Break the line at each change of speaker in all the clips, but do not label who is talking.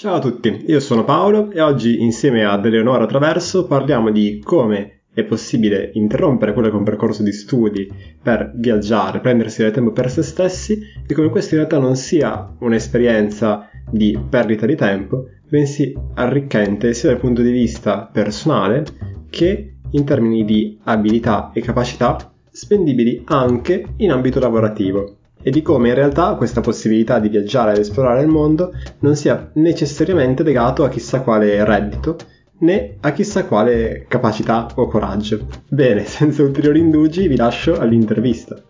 Ciao a tutti, io sono Paolo e oggi insieme ad Eleonora Traverso parliamo di come è possibile interrompere quello che è un percorso di studi per viaggiare, prendersi del tempo per se stessi e come questo in realtà non sia un'esperienza di perdita di tempo, bensì arricchente sia dal punto di vista personale che in termini di abilità e capacità spendibili anche in ambito lavorativo e di come in realtà questa possibilità di viaggiare ed esplorare il mondo non sia necessariamente legato a chissà quale reddito né a chissà quale capacità o coraggio. Bene, senza ulteriori indugi vi lascio all'intervista.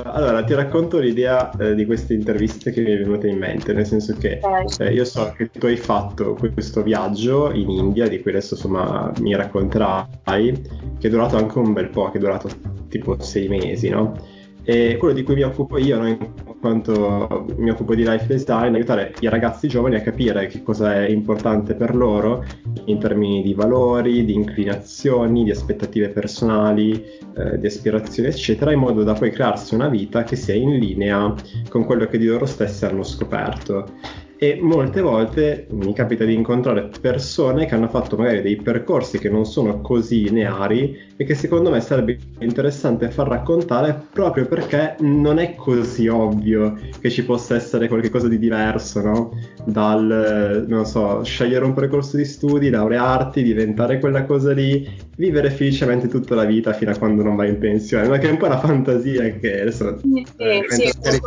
Allora, ti racconto l'idea eh, di queste interviste che mi è venuta in mente, nel senso che eh, io so che tu hai fatto questo viaggio in India, di cui adesso insomma mi racconterai, che è durato anche un bel po', che è durato tipo sei mesi, no? E quello di cui mi occupo io, no, in quanto mi occupo di life design, aiutare i ragazzi giovani a capire che cosa è importante per loro in termini di valori, di inclinazioni, di aspettative personali, eh, di aspirazioni, eccetera, in modo da poi crearsi una vita che sia in linea con quello che di loro stessi hanno scoperto e molte volte mi capita di incontrare persone che hanno fatto magari dei percorsi che non sono così lineari e che secondo me sarebbe interessante far raccontare proprio perché non è così ovvio che ci possa essere qualcosa di diverso, no? Dal, non so, scegliere un percorso di studi, laurearti, diventare quella cosa lì, vivere felicemente tutta la vita fino a quando non vai in pensione, ma che è un po' una fantasia che adesso sì, eh, sì, sì, è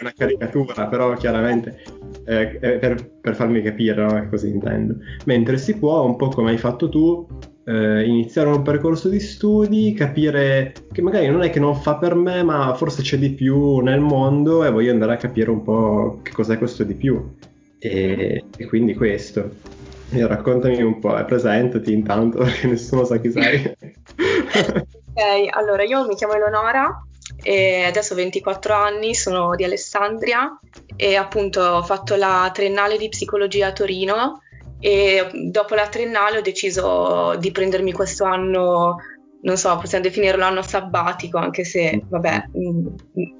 una caricatura, però chiaramente eh, per, per, farmi capire no? cosa intendo. Mentre si può, un po' come hai fatto tu, eh, iniziare un percorso di studi, capire che magari non è che non fa per me, ma forse c'è di più nel mondo e voglio andare a capire un po' che cos'è questo di più. E, e quindi questo. E raccontami un po', eh, presentati intanto perché nessuno sa chi sei.
ok, allora io mi chiamo Eleonora, e adesso ho 24 anni, sono di Alessandria e appunto ho fatto la triennale di psicologia a Torino e dopo la triennale ho deciso di prendermi questo anno, non so, possiamo definirlo anno sabbatico, anche se vabbè, mm,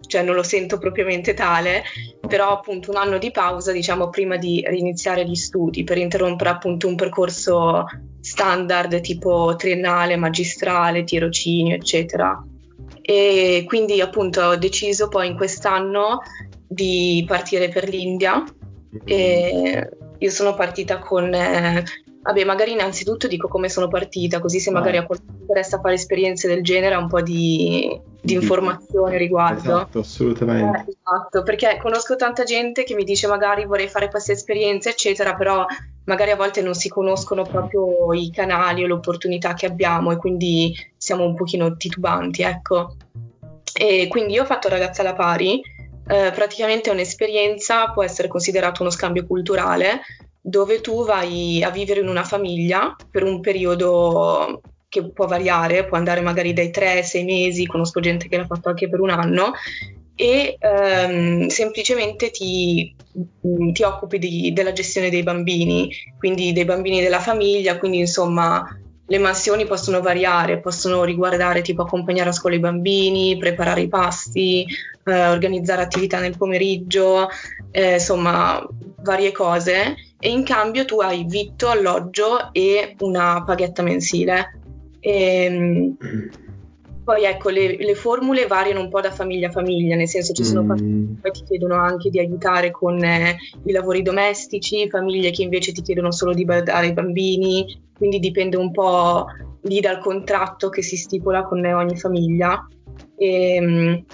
cioè non lo sento propriamente tale, però appunto un anno di pausa, diciamo, prima di riniziare gli studi per interrompere appunto un percorso standard tipo triennale, magistrale, tirocinio, eccetera e quindi appunto ho deciso poi in quest'anno di partire per l'India. E io sono partita con eh, vabbè magari innanzitutto dico come sono partita così se magari a qualcuno interessa fare esperienze del genere ha un po' di, di informazione riguardo.
Esatto assolutamente.
Eh, esatto perché conosco tanta gente che mi dice magari vorrei fare queste esperienze eccetera però magari a volte non si conoscono proprio i canali o le opportunità che abbiamo e quindi siamo un pochino titubanti, ecco. E quindi io ho fatto ragazza alla pari, eh, praticamente un'esperienza, può essere considerato uno scambio culturale, dove tu vai a vivere in una famiglia per un periodo che può variare, può andare magari dai 3 ai 6 mesi, conosco gente che l'ha fatto anche per un anno, e ehm, semplicemente ti, ti occupi di, della gestione dei bambini, quindi dei bambini della famiglia, quindi insomma le mansioni possono variare, possono riguardare tipo accompagnare a scuola i bambini, preparare i pasti, eh, organizzare attività nel pomeriggio, eh, insomma varie cose e in cambio tu hai vitto, alloggio e una paghetta mensile. E, ehm, poi ecco, le, le, formule variano un po' da famiglia a famiglia, nel senso ci sono mm. famiglie che ti chiedono anche di aiutare con eh, i lavori domestici, famiglie che invece ti chiedono solo di badare i bambini, quindi dipende un po' lì dal contratto che si stipula con ogni famiglia. E, ehm,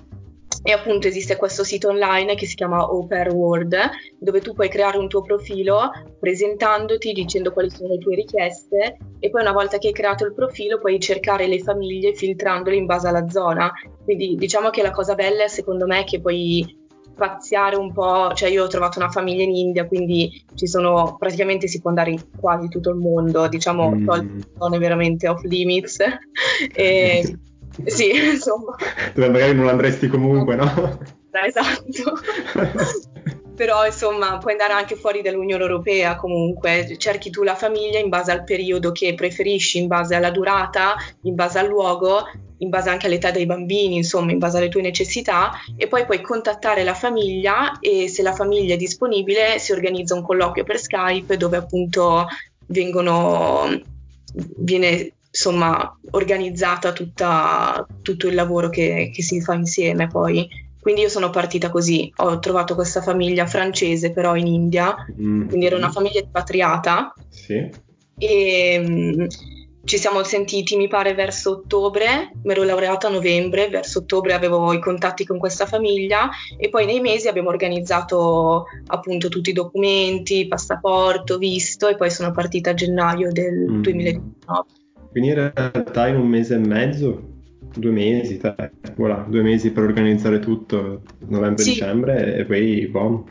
e appunto esiste questo sito online che si chiama Oper World dove tu puoi creare un tuo profilo presentandoti, dicendo quali sono le tue richieste e poi una volta che hai creato il profilo puoi cercare le famiglie filtrandole in base alla zona. Quindi diciamo che la cosa bella secondo me è che puoi spaziare un po', cioè io ho trovato una famiglia in India, quindi ci sono praticamente si può andare in quasi tutto il mondo, diciamo, mm. zone veramente off limits. e, sì, insomma.
Dove magari non andresti comunque, no?
Esatto. Però insomma puoi andare anche fuori dall'Unione Europea comunque, cerchi tu la famiglia in base al periodo che preferisci, in base alla durata, in base al luogo in base anche all'età dei bambini, insomma, in base alle tue necessità, e poi puoi contattare la famiglia e se la famiglia è disponibile si organizza un colloquio per Skype dove appunto vengono, viene insomma organizzata tutta, tutto il lavoro che, che si fa insieme poi. Quindi io sono partita così, ho trovato questa famiglia francese però in India, mm. quindi era una famiglia espatriata.
Sì.
E mm, ci siamo sentiti, mi pare, verso ottobre, mi ero laureata a novembre, verso ottobre avevo i contatti con questa famiglia e poi nei mesi abbiamo organizzato appunto tutti i documenti, passaporto, visto e poi sono partita a gennaio del mm. 2019.
Quindi in realtà in un mese e mezzo, due mesi, tre, voilà, due mesi per organizzare tutto, novembre-dicembre sì. e poi boom.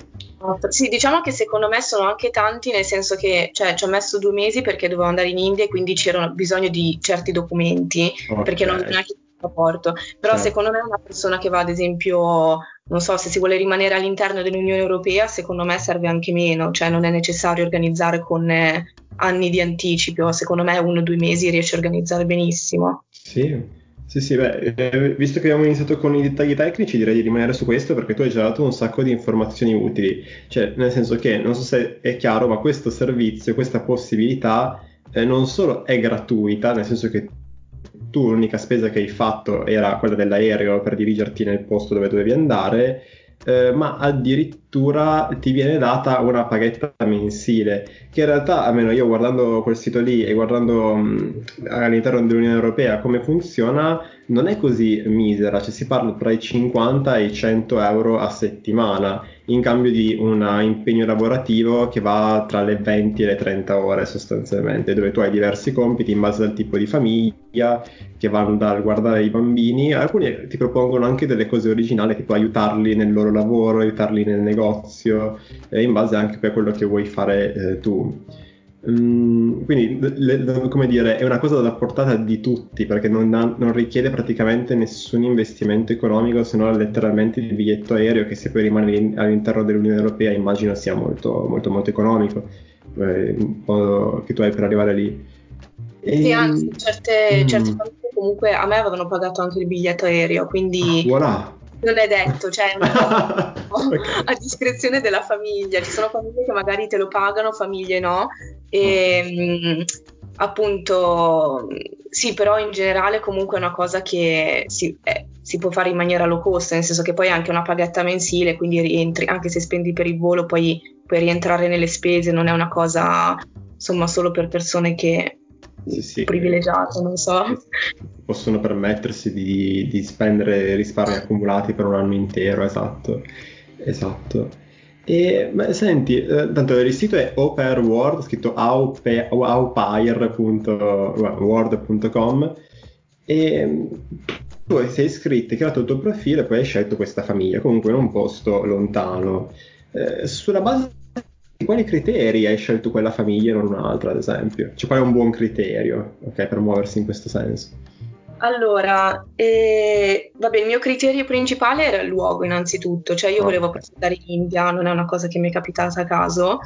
Sì, diciamo che secondo me sono anche tanti, nel senso che cioè, ci ho messo due mesi perché dovevo andare in India e quindi c'era bisogno di certi documenti, okay. perché non è che rapporto. Però certo. secondo me una persona che va, ad esempio, non so, se si vuole rimanere all'interno dell'Unione Europea, secondo me serve anche meno, cioè non è necessario organizzare con eh, anni di anticipo, secondo me uno o due mesi riesce a organizzare benissimo.
Sì, sì, sì, beh, eh, visto che abbiamo iniziato con i dettagli tecnici, direi di rimanere su questo perché tu hai già dato un sacco di informazioni utili. Cioè, nel senso che, non so se è chiaro, ma questo servizio, questa possibilità eh, non solo è gratuita, nel senso che tu l'unica spesa che hai fatto era quella dell'aereo per dirigerti nel posto dove dovevi andare, eh, ma addirittura ti viene data una paghetta mensile, che in realtà, almeno io guardando quel sito lì e guardando mh, all'interno dell'Unione Europea come funziona, non è così misera, cioè si parla tra i 50 e i 100 euro a settimana in cambio di un impegno lavorativo che va tra le 20 e le 30 ore sostanzialmente, dove tu hai diversi compiti in base al tipo di famiglia che vanno dal guardare i bambini, alcuni ti propongono anche delle cose originali, tipo aiutarli nel loro lavoro, aiutarli nel negozio, eh, in base anche a quello che vuoi fare eh, tu. Mm, quindi, le, come dire, è una cosa da portata di tutti perché non, ha, non, richiede praticamente nessun investimento economico se non letteralmente il biglietto aereo che se poi rimane all'interno dell'Unione Europea immagino sia molto, molto, molto economico eh, in modo che tu hai per arrivare lì.
E... Sì, anzi, certe, mm. certe famiglie comunque a me avevano pagato anche il biglietto aereo, quindi...
Ah, voilà
non è detto, cioè okay. a discrezione della famiglia. Ci sono famiglie che magari te lo pagano, famiglie no. E mh, appunto, sì, però in generale comunque è una cosa che si, eh, si, può fare in maniera low cost, nel senso che poi è anche una paghetta mensile, quindi rientri, anche se spendi per il volo, poi puoi rientrare nelle spese, non è una cosa insomma solo per persone che sì, sì, privilegiate, non so.
Possono permettersi di, di, spendere risparmi accumulati per un anno intero, esatto. Esatto. E, beh, senti, eh, tanto il sito è operworld, scritto aupire.word.com e tu sei iscritto, hai creato il tuo profilo e poi hai scelto questa famiglia, comunque in un posto lontano. Eh, sulla base quali criteri hai scelto quella famiglia e non un'altra, ad esempio? Cioè, qual è un buon criterio okay, per muoversi in questo senso?
Allora, eh, vabbè, il mio criterio principale era il luogo innanzitutto, cioè io oh. volevo andare in India, non è una cosa che mi è capitata a caso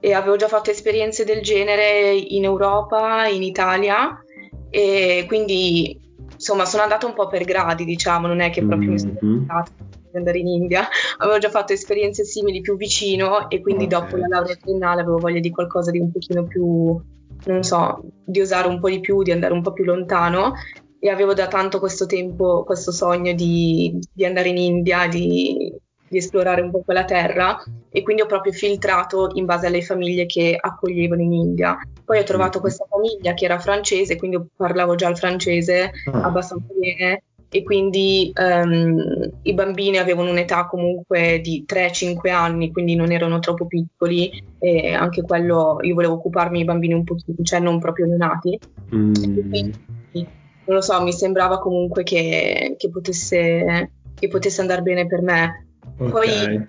e avevo già fatto esperienze del genere in Europa, in Italia e quindi insomma sono andata un po' per gradi, diciamo, non è che proprio mm-hmm. mi sono capitata di andare in India, avevo già fatto esperienze simili più vicino e quindi okay. dopo la laurea triennale avevo voglia di qualcosa di un pochino più, non so, di osare un po' di più, di andare un po' più lontano e avevo da tanto questo tempo, questo sogno di, di andare in India, di, di esplorare un po' quella terra e quindi ho proprio filtrato in base alle famiglie che accoglievano in India. Poi ho trovato mm. questa famiglia che era francese, quindi parlavo già il francese ah. abbastanza bene e quindi um, i bambini avevano un'età comunque di 3-5 anni, quindi non erano troppo piccoli e anche quello io volevo occuparmi dei bambini un pochino, cioè non proprio neonati. Mm. Quindi, non lo so, mi sembrava comunque che, che, potesse, che potesse andare bene per me. Okay. Poi,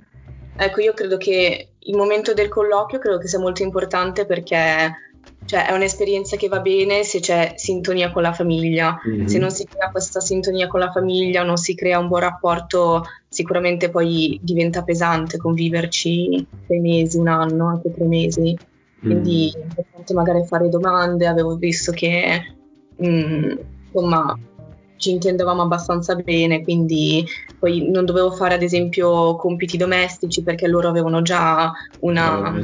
ecco, io credo che il momento del colloquio credo che sia molto importante perché cioè è un'esperienza che va bene se c'è sintonia con la famiglia. Mm-hmm. Se non si crea questa sintonia con la famiglia, non si crea un buon rapporto, sicuramente poi diventa pesante conviverci sei mesi, un anno, anche tre mesi. Quindi mm. è importante magari fare domande. Avevo visto che mh, mm, insomma ci intendevamo abbastanza bene, quindi poi non dovevo fare ad esempio compiti domestici perché loro avevano già una, una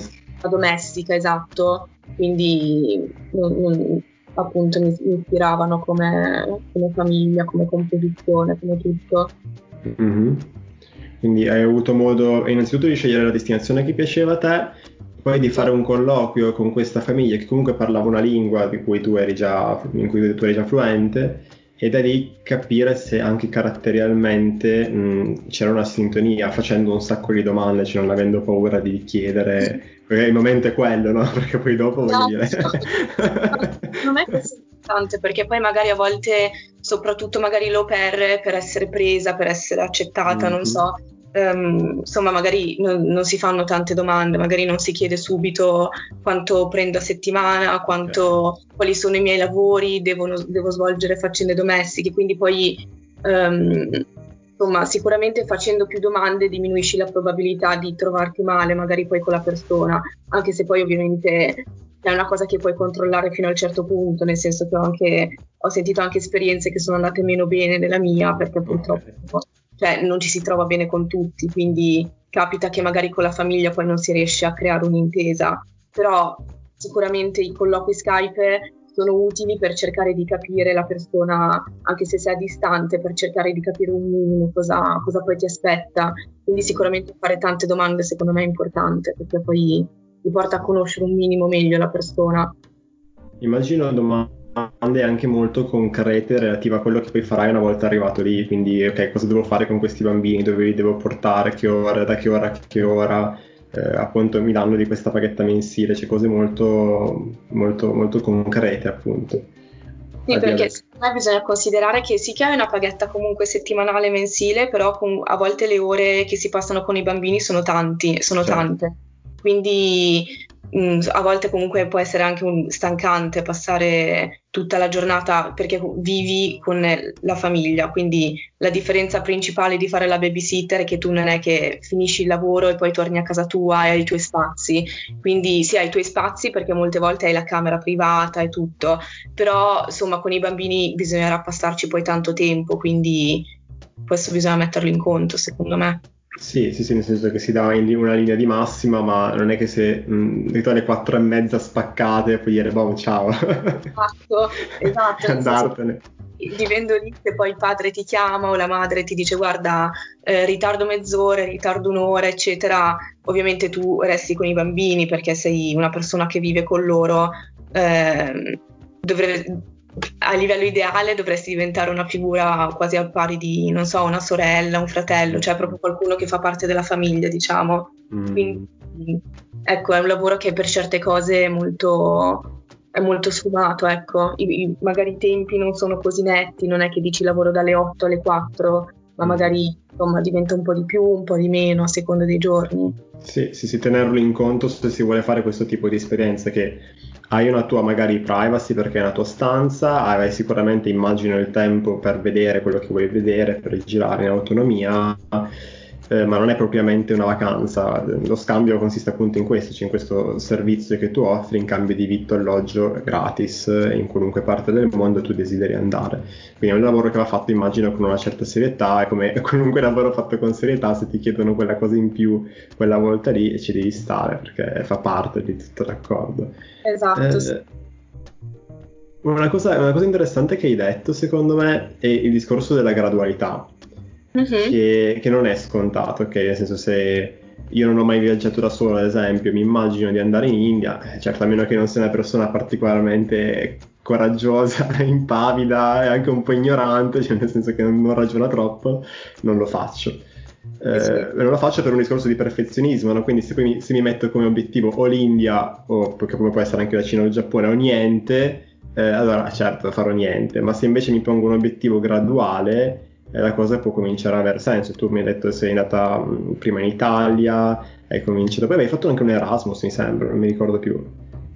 domestica, esatto, quindi non, non, appunto mi, ispiravano come, come, famiglia, come composizione, come tutto.
Mm-hmm. Quindi hai avuto modo innanzitutto di scegliere la destinazione che piaceva a te, poi di fare un colloquio con questa famiglia che comunque parlava una lingua cui già, in cui tu eri già fluente e da lì capire se anche caratterialmente mh, c'era una sintonia, facendo un sacco di domande, cioè non avendo paura di chiedere, perché il momento è quello, no? Perché poi dopo no, voglio dire...
non è così importante, perché poi magari a volte, soprattutto magari l'au pair, per essere presa, per essere accettata, mm-hmm. non so, um, insomma magari non, non, si fanno tante domande, magari non si chiede subito quanto prendo a settimana, quanto, quali sono i miei lavori, devono, devo svolgere faccende domestiche, quindi poi um, insomma sicuramente facendo più domande diminuisci la probabilità di trovarti male magari poi con la persona, anche se poi ovviamente è una cosa che puoi controllare fino a un certo punto, nel senso che ho, anche, ho sentito anche esperienze che sono andate meno bene della mia perché purtroppo cioè non ci si trova bene con tutti, quindi capita che magari con la famiglia poi non si riesce a creare un'intesa, però sicuramente i colloqui Skype sono utili per cercare di capire la persona, anche se sei a distante, per cercare di capire un minimo cosa, cosa poi ti aspetta. Quindi sicuramente fare tante domande secondo me è importante, perché poi ti porta a conoscere un minimo meglio la persona.
Immagino domani domande anche molto concrete relative a quello che poi farai una volta arrivato lì, quindi ok, cosa devo fare con questi bambini, dove li devo portare, che ora, da che ora a che ora, eh, appunto mi danno di questa paghetta mensile, cioè cose molto, molto, molto concrete appunto.
Sì, perché secondo me bisogna considerare che sì che hai una paghetta comunque settimanale, mensile, però a volte le ore che si passano con i bambini sono tanti, sono certo. tante. Quindi Mm, a volte comunque può essere anche un, stancante passare tutta la giornata perché vivi con la famiglia, quindi la differenza principale di fare la babysitter è che tu non è che finisci il lavoro e poi torni a casa tua e hai i tuoi spazi, quindi sì hai i tuoi spazi perché molte volte hai la camera privata e tutto, però insomma con i bambini bisognerà passarci poi tanto tempo, quindi questo bisogna metterlo in conto secondo me.
Sì, sì, sì, nel senso che si dà una linea di massima, ma non è che se mh, alle quattro e mezza spaccate puoi dire, boh, ciao.
Esatto, esatto.
Andartene.
Vivendo lì, se poi il padre ti chiama o la madre ti dice, guarda, eh, ritardo mezz'ora, ritardo un'ora, eccetera, ovviamente tu resti con i bambini perché sei una persona che vive con loro. Eh, dovrebbe a livello ideale dovresti diventare una figura quasi al pari di, non so, una sorella, un fratello, cioè proprio qualcuno che fa parte della famiglia, diciamo. Mm. Quindi, ecco, è un lavoro che per certe cose è molto, è molto sfumato, ecco. I, i, magari i tempi non sono così netti, non è che dici lavoro dalle 8 alle 4, ma mm. magari insomma diventa un po' di più, un po' di meno a seconda dei giorni.
Sì, sì, sì, tenerlo in conto se si vuole fare questo tipo di esperienze che hai una tua magari privacy perché è una tua stanza, hai sicuramente immagino il tempo per vedere quello che vuoi vedere, per girare in autonomia eh, ma non è propriamente una vacanza. Lo scambio consiste appunto in questo, cioè in questo servizio che tu offri in cambio di vitto alloggio gratis in qualunque parte del mondo tu desideri andare. Quindi è un lavoro che va fatto immagino con una certa serietà e come qualunque lavoro fatto con serietà se ti chiedono quella cosa in più quella volta lì ci devi stare perché fa parte di tutto l'accordo.
Esatto. Eh,
una cosa, una cosa interessante che hai detto secondo me è il discorso della gradualità mm-hmm. che, che, non è scontato, ok? Nel senso se io non ho mai viaggiato da solo, ad esempio, mi immagino di andare in India, eh, certo a meno che non sia una persona particolarmente coraggiosa, impavida e anche un po' ignorante, cioè nel senso che non ragiona troppo, non lo faccio. Eh, sì. Non lo faccio per un discorso di perfezionismo, no? quindi se, mi, se mi metto come obiettivo o l'India, o come può essere anche la Cina o il Giappone, o niente, eh, allora certo farò niente, ma se invece mi pongo un obiettivo graduale, la cosa può cominciare ad avere senso. Tu mi hai detto che sei andata mm, prima in Italia, hai cominciato, poi avevi fatto anche un Erasmus, mi sembra, non mi ricordo più.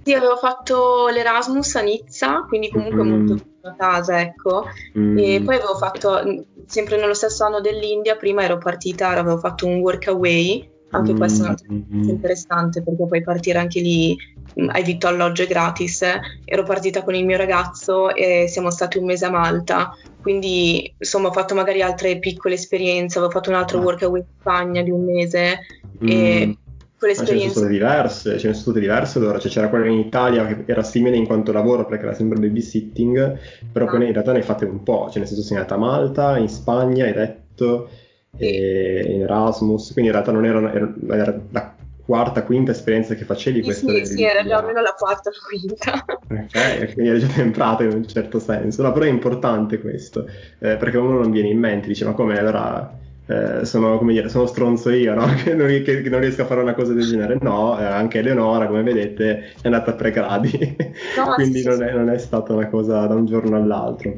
Sì, avevo fatto l'Erasmus a Nizza, quindi comunque mm. molto vicino a casa, ecco. Mm. E poi avevo fatto, sempre nello stesso anno dell'India, prima ero partita, avevo fatto un workaway, Anche mm. questo è un altro mm. interessante perché puoi partire anche lì, mm, hai vitto alloggio gratis. Ero partita con il mio ragazzo e siamo stati un mese a Malta, quindi insomma ho fatto magari altre piccole esperienze, avevo fatto un altro ah. workaway in Spagna di un mese mm. e
quelle esperienze. ce ne sono state diverse, ce ne sono state diverse allora, cioè, c'era quella in Italia che era simile in quanto lavoro perché era sempre babysitting, però ah. poi in realtà ne hai fatte un po', cioè nel senso sei andata a Malta, in Spagna, hai detto, e in Erasmus, quindi in realtà non era, era, era la quarta, quinta esperienza che facevi questa
Sì, sì, era già almeno la quarta o quinta.
Ok, quindi eri già temprato in un certo senso, no, però è importante questo, eh, perché uno non viene in mente, dice ma come allora eh, sono, come dire, sono stronzo io, no? che, non, che, che, non, riesco a fare una cosa del genere. No, eh, anche Eleonora, come vedete, è andata a tre gradi, no, quindi sì, non, sì. È, non, È, stata una cosa da un giorno all'altro.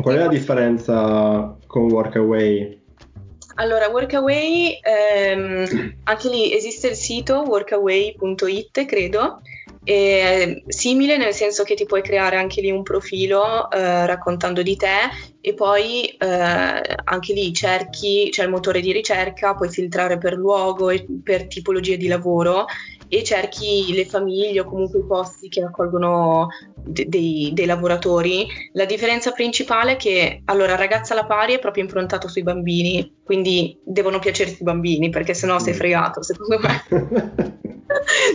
Qual è la differenza con Workaway?
Allora, Workaway, ehm, anche lì esiste il sito workaway.it, credo, è simile nel senso che ti puoi creare anche lì un profilo eh, raccontando di te e poi eh, anche lì cerchi, c'è il motore di ricerca, puoi filtrare per luogo e per tipologie di lavoro e cerchi le famiglie o comunque i posti che accolgono de- dei, dei, lavoratori. La differenza principale è che allora ragazza alla pari è proprio improntato sui bambini, quindi devono piacerti i bambini perché sennò sei fregato secondo me.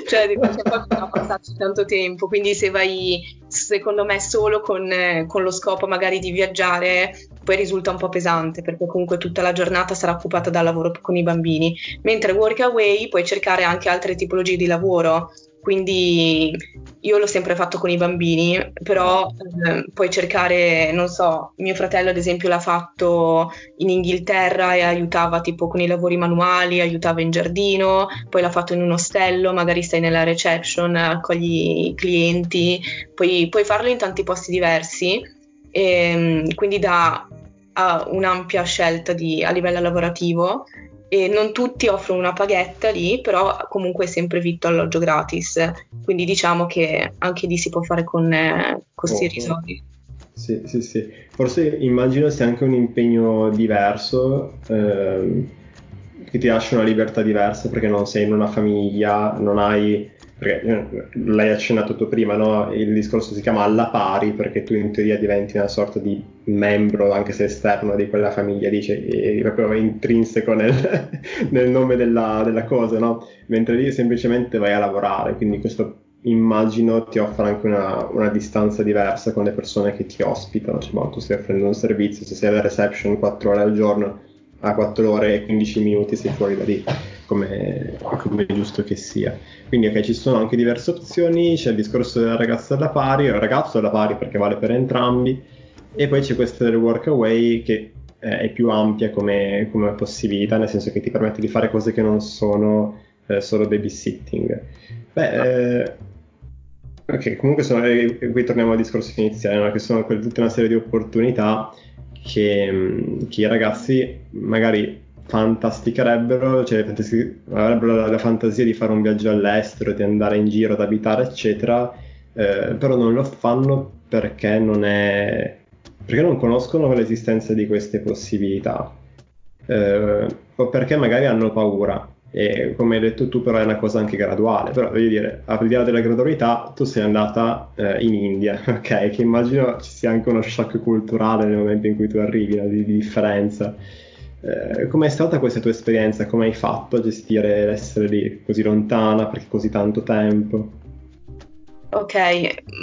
cioè c'è proprio da passarci tanto tempo, quindi se vai secondo me solo con, con, lo scopo magari di viaggiare poi risulta un po' pesante perché comunque tutta la giornata sarà occupata dal lavoro con i bambini, mentre work away puoi cercare anche altre tipologie di lavoro quindi io l'ho sempre fatto con i bambini, però eh, puoi cercare, non so, mio fratello ad esempio l'ha fatto in Inghilterra e aiutava tipo con i lavori manuali, aiutava in giardino, poi l'ha fatto in un ostello, magari stai nella reception, accogli i clienti, puoi, puoi farlo in tanti posti diversi, e, ehm, quindi dà un'ampia scelta di, a livello lavorativo e non tutti offrono una paghetta lì, però comunque è sempre vitto alloggio gratis, quindi diciamo che anche lì si può fare con eh, costi oh, irrisori.
Sì, sì, sì. Forse immagino sia anche un impegno diverso, ehm, che ti lascia una libertà diversa perché non sei in una famiglia, non hai perché eh, l'hai accennato tu prima, no? il discorso si chiama alla pari perché tu in teoria diventi una sorta di membro, anche se esterno di quella famiglia, dice, è proprio intrinseco nel, nel nome della, della cosa, no? mentre lì semplicemente vai a lavorare, quindi questo immagino ti offre anche una, una, distanza diversa con le persone che ti ospitano, cioè, boh, tu stai offrendo un servizio, se sei alla reception 4 ore al giorno, a 4 ore e 15 minuti sei fuori da lì come, come è giusto che sia. Quindi ok, ci sono anche diverse opzioni, c'è il discorso del ragazzo alla pari, il ragazzo alla pari perché vale per entrambi, e poi c'è questa del workaway che eh, è più ampia come, come, possibilità, nel senso che ti permette di fare cose che non sono eh, solo babysitting. Beh, eh, ok, comunque sono, eh, qui torniamo al discorso iniziale, no? che sono tutta una serie di opportunità che, mm, che i ragazzi magari fantasticherebbero, cioè avrebbero la, la, fantasia di fare un viaggio all'estero, di andare in giro ad abitare, eccetera, eh, però non lo fanno perché non è perché non conoscono l'esistenza di queste possibilità? Eh, o perché magari hanno paura? E come hai detto tu però è una cosa anche graduale. Però voglio dire al di là della gradualità tu sei andata eh, in India ok? Che immagino ci sia anche uno shock culturale nel momento in cui tu arrivi di, di differenza. Eh, com'è stata questa tua esperienza? Come hai fatto a gestire l'essere lì così lontana per così tanto tempo?
Ok,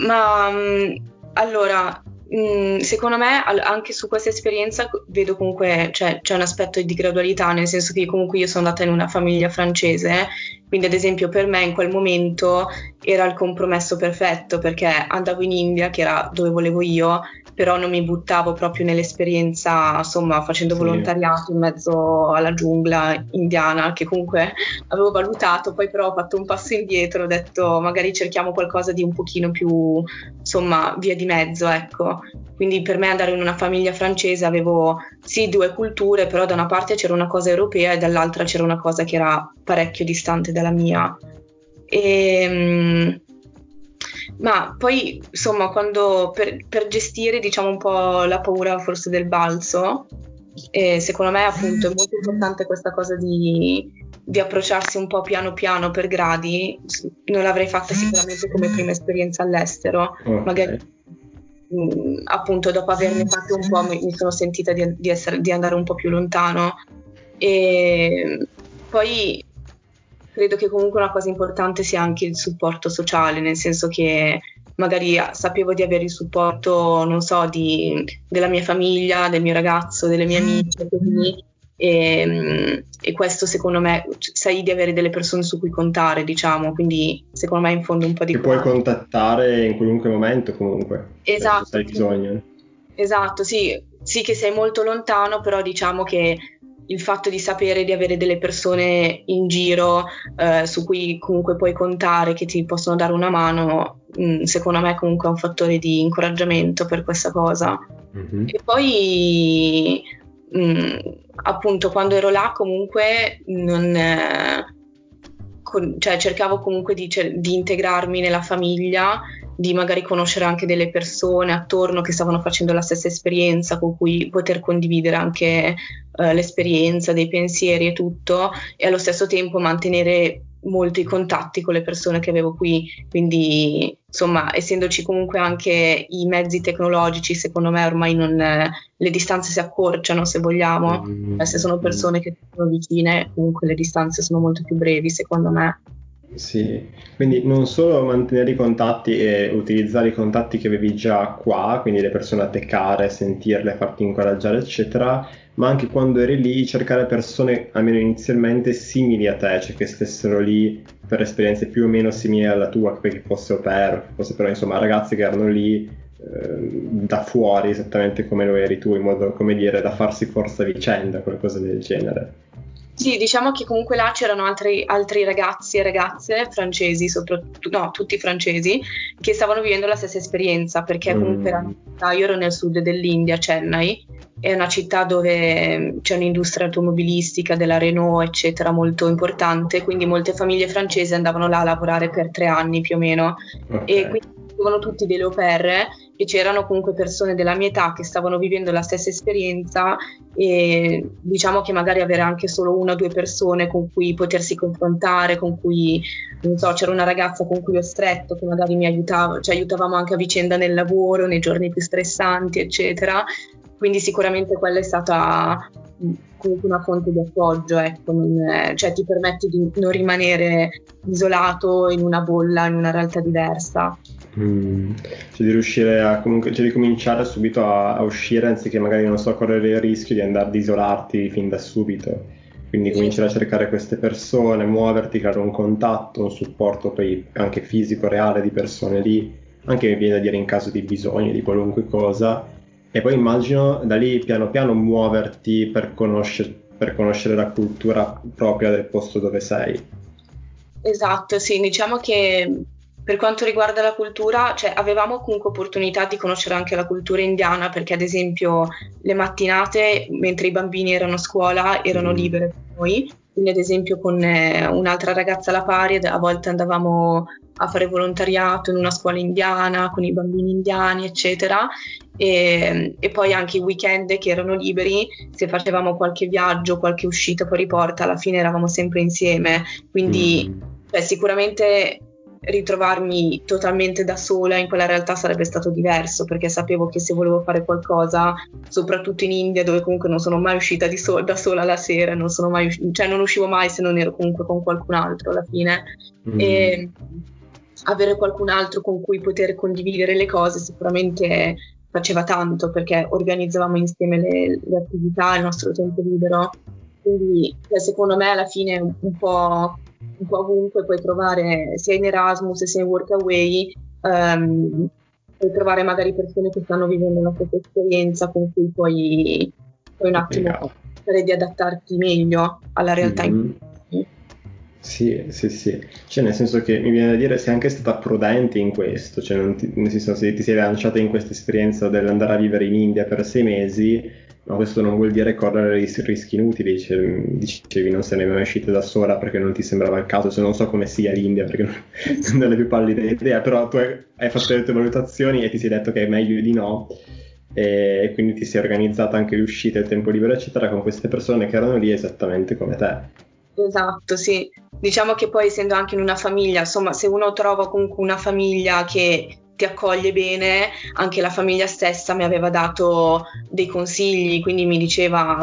ma um, allora, um, secondo me anche su questa esperienza vedo comunque cioè, c'è un aspetto di gradualità, nel senso che comunque io sono andata in una famiglia francese, quindi ad esempio per me in quel momento era il compromesso perfetto perché andavo in India, che era dove volevo io, però non mi buttavo proprio nell'esperienza, insomma, facendo sì. volontariato in mezzo alla giungla indiana, che comunque avevo valutato, poi però ho fatto un passo indietro, ho detto magari cerchiamo qualcosa di un pochino più, insomma, via di mezzo, ecco. Quindi per me andare in una famiglia francese avevo sì due culture, però da una parte c'era una cosa europea e dall'altra c'era una cosa che era parecchio distante dalla mia. E, ehm, ma poi, insomma, quando per, per gestire, diciamo, un po' la paura forse del balzo, eh, secondo me appunto è molto importante questa cosa di, di approcciarsi un po' piano piano per gradi, non l'avrei fatta sicuramente come prima esperienza all'estero, okay. magari mh, mm, appunto dopo averne fatto un po' mi, mi sono sentita di, di, essere, di andare un po' più lontano. E poi credo che comunque una cosa importante sia anche il supporto sociale, nel senso che magari sapevo di avere il supporto, non so, di, della mia famiglia, del mio ragazzo, delle mie amiche, quindi, e, e, questo secondo me sai di avere delle persone su cui contare, diciamo, quindi secondo me in fondo un po' di...
Che puoi contattare in qualunque momento comunque.
Esatto.
Se hai bisogno.
Esatto, sì, sì che sei molto lontano, però diciamo che il fatto di sapere di avere delle persone in giro eh, su cui comunque puoi contare, che ti possono dare una mano, mh, mm, secondo me comunque è un fattore di incoraggiamento per questa cosa. Mm-hmm. E poi mh, mm, appunto quando ero là comunque non... Eh, con, cioè, cercavo comunque di, di integrarmi nella famiglia di magari conoscere anche delle persone attorno che stavano facendo la stessa esperienza con cui poter condividere anche eh, l'esperienza, dei pensieri e tutto e allo stesso tempo mantenere molti contatti con le persone che avevo qui, quindi insomma essendoci comunque anche i mezzi tecnologici secondo me ormai non, le distanze si accorciano se vogliamo, mm. se sono persone che sono vicine comunque le distanze sono molto più brevi secondo me.
Sì, quindi non solo mantenere i contatti e utilizzare i contatti che avevi già qua, quindi le persone a te care, sentirle, farti incoraggiare, eccetera, ma anche quando eri lì cercare persone, almeno inizialmente, simili a te, cioè che stessero lì per esperienze più o meno simili alla tua, che fosse au pair, che fosse però insomma ragazzi che erano lì eh, da fuori esattamente come lo eri tu, in modo, come dire, da farsi forza a vicenda, qualcosa del genere.
Sì, diciamo che comunque là c'erano altri, altri, ragazzi e ragazze francesi, soprattutto, no, tutti francesi, che stavano vivendo la stessa esperienza, perché mm. comunque erano, io ero nel sud dell'India, Chennai, è una città dove c'è un'industria automobilistica della Renault, eccetera, molto importante, quindi molte famiglie francesi andavano là a lavorare per tre anni più o meno. Okay. E quindi avevano tutti delle au pair e c'erano comunque persone della mia età che stavano vivendo la stessa esperienza e diciamo che magari avere anche solo una o due persone con cui potersi confrontare, con cui, non so, c'era una ragazza con cui ho stretto che magari mi aiutava, cioè aiutavamo anche a vicenda nel lavoro, nei giorni più stressanti, eccetera. Quindi sicuramente quella è stata comunque una fonte di appoggio, ecco, non, cioè ti permette di non rimanere isolato in una bolla, in una realtà diversa.
Mm, cioè di riuscire a comunque, cioè di cominciare subito a, a, uscire anziché magari non so correre il rischio di andare ad isolarti fin da subito. Quindi sì. cominciare a cercare queste persone, muoverti, creare un contatto, un supporto poi anche fisico, reale di persone lì, anche viene da dire in caso di bisogno di qualunque cosa. E poi immagino da lì piano piano muoverti per conoscere, per conoscere la cultura propria del posto dove sei.
Esatto, sì, diciamo che per quanto riguarda la cultura, cioè, avevamo comunque opportunità di conoscere anche la cultura indiana perché ad esempio le mattinate mentre i bambini erano a scuola erano mm. libere per noi, quindi ad esempio con eh, un'altra ragazza alla pari a volte andavamo a fare volontariato in una scuola indiana con i bambini indiani eccetera e, e, poi anche i weekend che erano liberi se facevamo qualche viaggio, qualche uscita fuori porta alla fine eravamo sempre insieme quindi mm. cioè, sicuramente ritrovarmi totalmente da sola in quella realtà sarebbe stato diverso perché sapevo che se volevo fare qualcosa, soprattutto in India dove comunque non sono mai uscita so- da sola la sera, non, mai, cioè non uscivo mai se non ero comunque con qualcun altro alla fine. Mm. E avere qualcun altro con cui poter condividere le cose sicuramente faceva tanto perché organizzavamo insieme le, le attività, il nostro tempo libero. Quindi cioè, secondo me alla fine un, po' un po' ovunque puoi trovare sia in Erasmus sia in Workaway um, puoi trovare magari persone che stanno vivendo la stessa esperienza con cui puoi, puoi un attimo cercare di adattarti meglio alla realtà mm-hmm. in cui
sì, sì, sì, cioè nel senso che mi viene da dire sei anche stata prudente in questo, cioè ti, nel senso se ti sei lanciata in questa esperienza dell'andare a vivere in India per sei mesi, ma questo non vuol dire correre rischi inutili, cioè, dicevi non se ne mai uscita da sola perché non ti sembrava il caso, cioè, non so come sia l'India perché non, non ne più pallida idea, però tu hai, hai, fatto le tue valutazioni e ti sei detto che è meglio di no e quindi ti sei organizzata anche l'uscita, il tempo libero eccetera con queste persone che erano lì esattamente come te
Esatto, sì. Diciamo che poi essendo anche in una famiglia, insomma, se uno trova comunque una famiglia che ti accoglie bene, anche la famiglia stessa mi aveva dato dei consigli, quindi mi diceva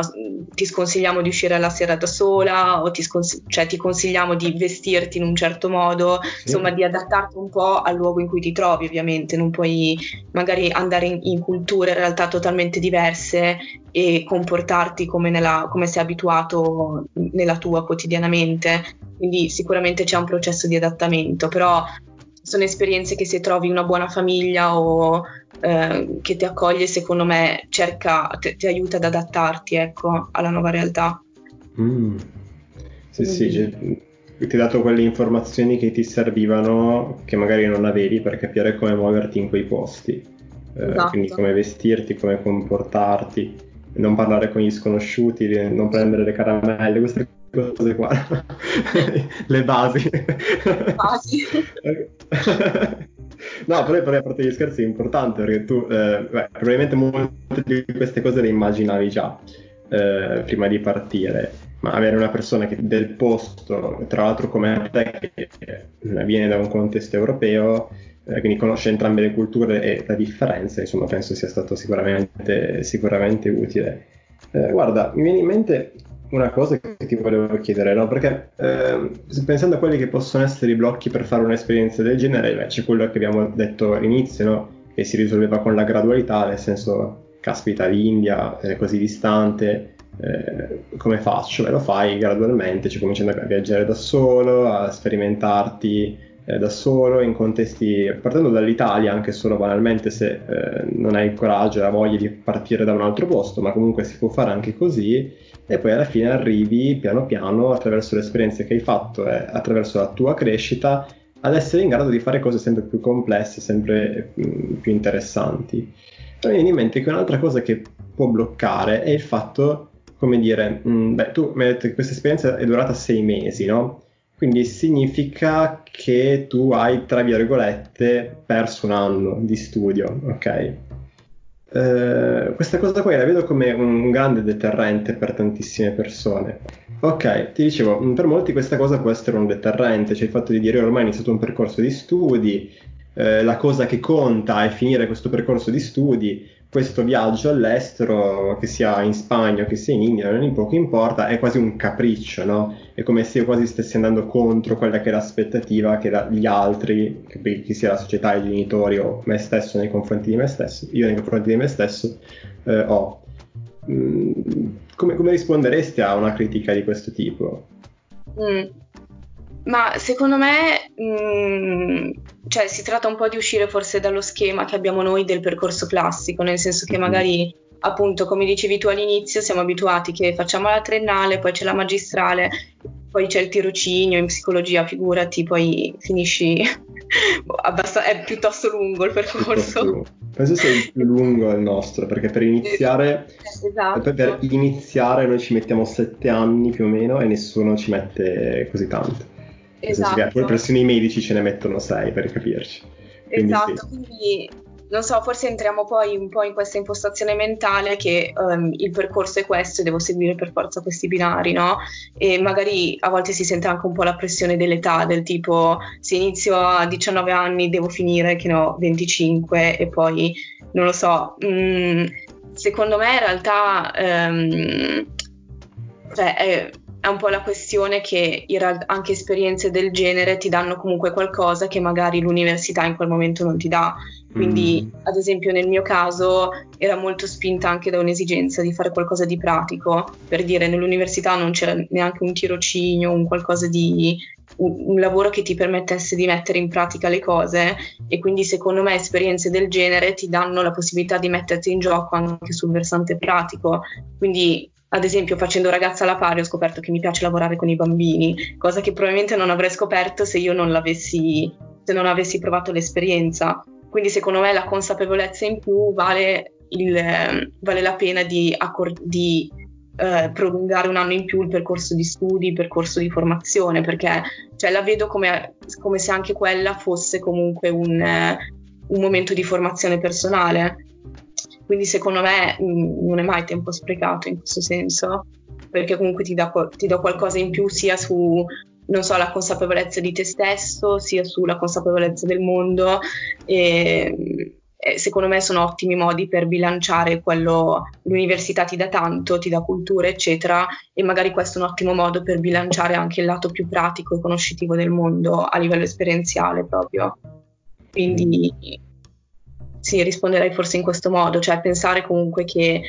ti sconsigliamo di uscire la sera da sola o ti, scons- cioè, ti consigliamo di vestirti in un certo modo, sì. insomma di adattarti un po' al luogo in cui ti trovi ovviamente, non puoi magari andare in, in culture in realtà totalmente diverse e comportarti come, nella, come sei abituato nella tua quotidianamente, quindi sicuramente c'è un processo di adattamento, però sono esperienze che se trovi una buona famiglia o eh, che ti accoglie, secondo me cerca, te, ti aiuta ad adattarti ecco, alla nuova realtà.
Mm. Sì, sì, cioè, ti ha dato quelle informazioni che ti servivano che magari non avevi per capire come muoverti in quei posti. Eh, esatto. Quindi come vestirti, come comportarti, non parlare con gli sconosciuti, non prendere le caramelle, queste cose qua, le basi. basi. no, però, però a parte gli scherzi è importante perché tu, eh, beh, probabilmente molte di queste cose le immaginavi già eh, prima di partire, ma avere una persona che, del posto, tra l'altro come te, che viene da un contesto europeo, eh, quindi conosce entrambe le culture e la differenza, insomma, penso sia stato sicuramente, sicuramente utile. Eh, guarda, mi viene in mente una cosa che ti volevo chiedere, no? Perché eh, pensando a quelli che possono essere i blocchi per fare un'esperienza del genere, beh, c'è quello che abbiamo detto all'inizio, no? Che si risolveva con la gradualità, nel senso, caspita, l'India è così distante, eh, come faccio? Beh, lo fai gradualmente, cioè cominciando a viaggiare da solo, a sperimentarti eh, da solo in contesti, partendo dall'Italia, anche solo banalmente se eh, non hai il coraggio e la voglia di partire da un altro posto, ma comunque si può fare anche così e poi alla fine arrivi piano piano attraverso le esperienze che hai fatto e attraverso la tua crescita ad essere in grado di fare cose sempre più complesse, sempre mm, più interessanti. Mi viene in mente che un'altra cosa che può bloccare è il fatto, come dire, mh, mm, beh, tu mi hai detto che questa esperienza è durata sei mesi, no? Quindi significa che tu hai, tra virgolette, perso un anno di studio, ok? Eh, questa cosa qua la vedo come un grande deterrente per tantissime persone. Ok, ti dicevo, per molti questa cosa può essere un deterrente, cioè il fatto di dire ormai ho iniziato un percorso di studi, eh, la cosa che conta è finire questo percorso di studi, questo viaggio all'estero, che sia in Spagna che sia in India, non in poco importa, è quasi un capriccio, no? È come se io quasi stessi andando contro quella che è l'aspettativa che gli altri, che, che sia la società, i genitori o me stesso nei confronti di me stesso, io nei confronti di me stesso, eh, ho. Mm, come, come, risponderesti a una critica di questo tipo?
Mm. Ma secondo me mh, mm, cioè, si tratta un po' di uscire forse dallo schema che abbiamo noi del percorso classico, nel senso che magari appunto come dicevi tu all'inizio siamo abituati che facciamo la triennale, poi c'è la magistrale, poi c'è il tirocinio in psicologia, figurati, poi finisci abbast- è piuttosto lungo il percorso.
Penso sia il più lungo il nostro, perché per iniziare, esatto. per iniziare noi ci mettiamo sette anni più o meno e nessuno ci mette così tanto. Esatto. Poi persino i medici ce ne mettono 6 per capirci.
Quindi esatto, sì. quindi non so, forse entriamo poi un po' in questa impostazione mentale che um, il percorso è questo e devo seguire per forza questi binari, no? E magari a volte si sente anche un po' la pressione dell'età, del tipo se inizio a 19 anni devo finire che ne ho 25 e poi non lo so. Mm, secondo me in realtà um, cioè, è, è un po' la questione che anche esperienze del genere ti danno comunque qualcosa che magari l'università in quel momento non ti dà. Quindi, mm. ad esempio, nel mio caso era molto spinta anche da un'esigenza di fare qualcosa di pratico, per dire nell'università non c'era neanche un tirocinio, un qualcosa di un, un lavoro che ti permettesse di mettere in pratica le cose e quindi secondo me esperienze del genere ti danno la possibilità di metterti in gioco anche sul versante pratico. Quindi ad esempio, facendo ragazza alla pari ho scoperto che mi piace lavorare con i bambini, cosa che probabilmente non avrei scoperto se io non l'avessi, se non avessi provato l'esperienza. Quindi secondo me la consapevolezza in più vale, il, vale la pena di, accor- di eh, prolungare un anno in più il percorso di studi, il percorso di formazione, perché cioè, la vedo come, come, se anche quella fosse comunque un, un momento di formazione personale quindi secondo me mh, mm, non è mai tempo sprecato in questo senso. perché comunque ti dà, qualcosa in più sia su non so, la consapevolezza di te stesso, sia sulla consapevolezza del mondo. E, e secondo me sono ottimi modi per bilanciare quello, l'università ti dà tanto, ti dà cultura, eccetera, e magari questo è un ottimo modo per bilanciare anche il lato più pratico e conoscitivo del mondo a livello esperienziale proprio. Quindi sì, risponderei forse in questo modo, cioè pensare comunque che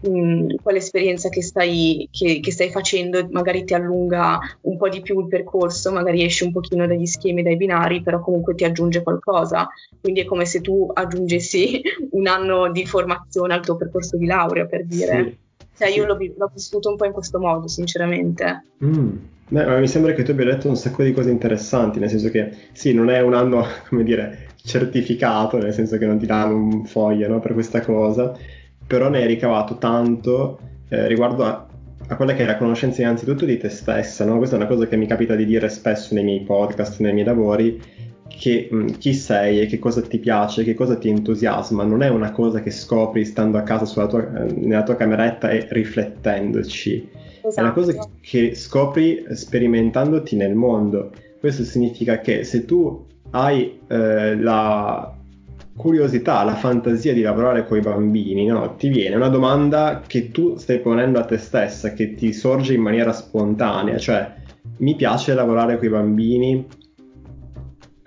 mh, quell'esperienza che stai, che, che stai, facendo magari ti allunga un po' di più il percorso, magari esci un pochino dagli schemi, dai binari, però comunque ti aggiunge qualcosa. Quindi è come se tu aggiungessi un anno di formazione al tuo percorso di laurea, per dire. Sì. Cioè, io l'ho, l'ho, vissuto un po' in questo modo, sinceramente.
Mm. Beh, mi sembra che tu abbia detto un sacco di cose interessanti, nel senso che sì, non è un anno, come dire, certificato, nel senso che non ti danno un foglio no, per questa cosa, però ne hai ricavato tanto eh, riguardo a, a, quella che è la conoscenza innanzitutto di te stessa, no? Questa è una cosa che mi capita di dire spesso nei miei podcast, nei miei lavori, che mh, chi sei e che cosa ti piace, che cosa ti entusiasma, non è una cosa che scopri stando a casa tua, eh, nella tua cameretta e riflettendoci, esatto. è una cosa esatto. che scopri sperimentandoti nel mondo. Questo significa che se tu hai eh, la, curiosità, la fantasia di lavorare con i bambini, no? ti viene una domanda che tu stai ponendo a te stessa, che ti sorge in maniera spontanea, cioè mi piace lavorare con i bambini,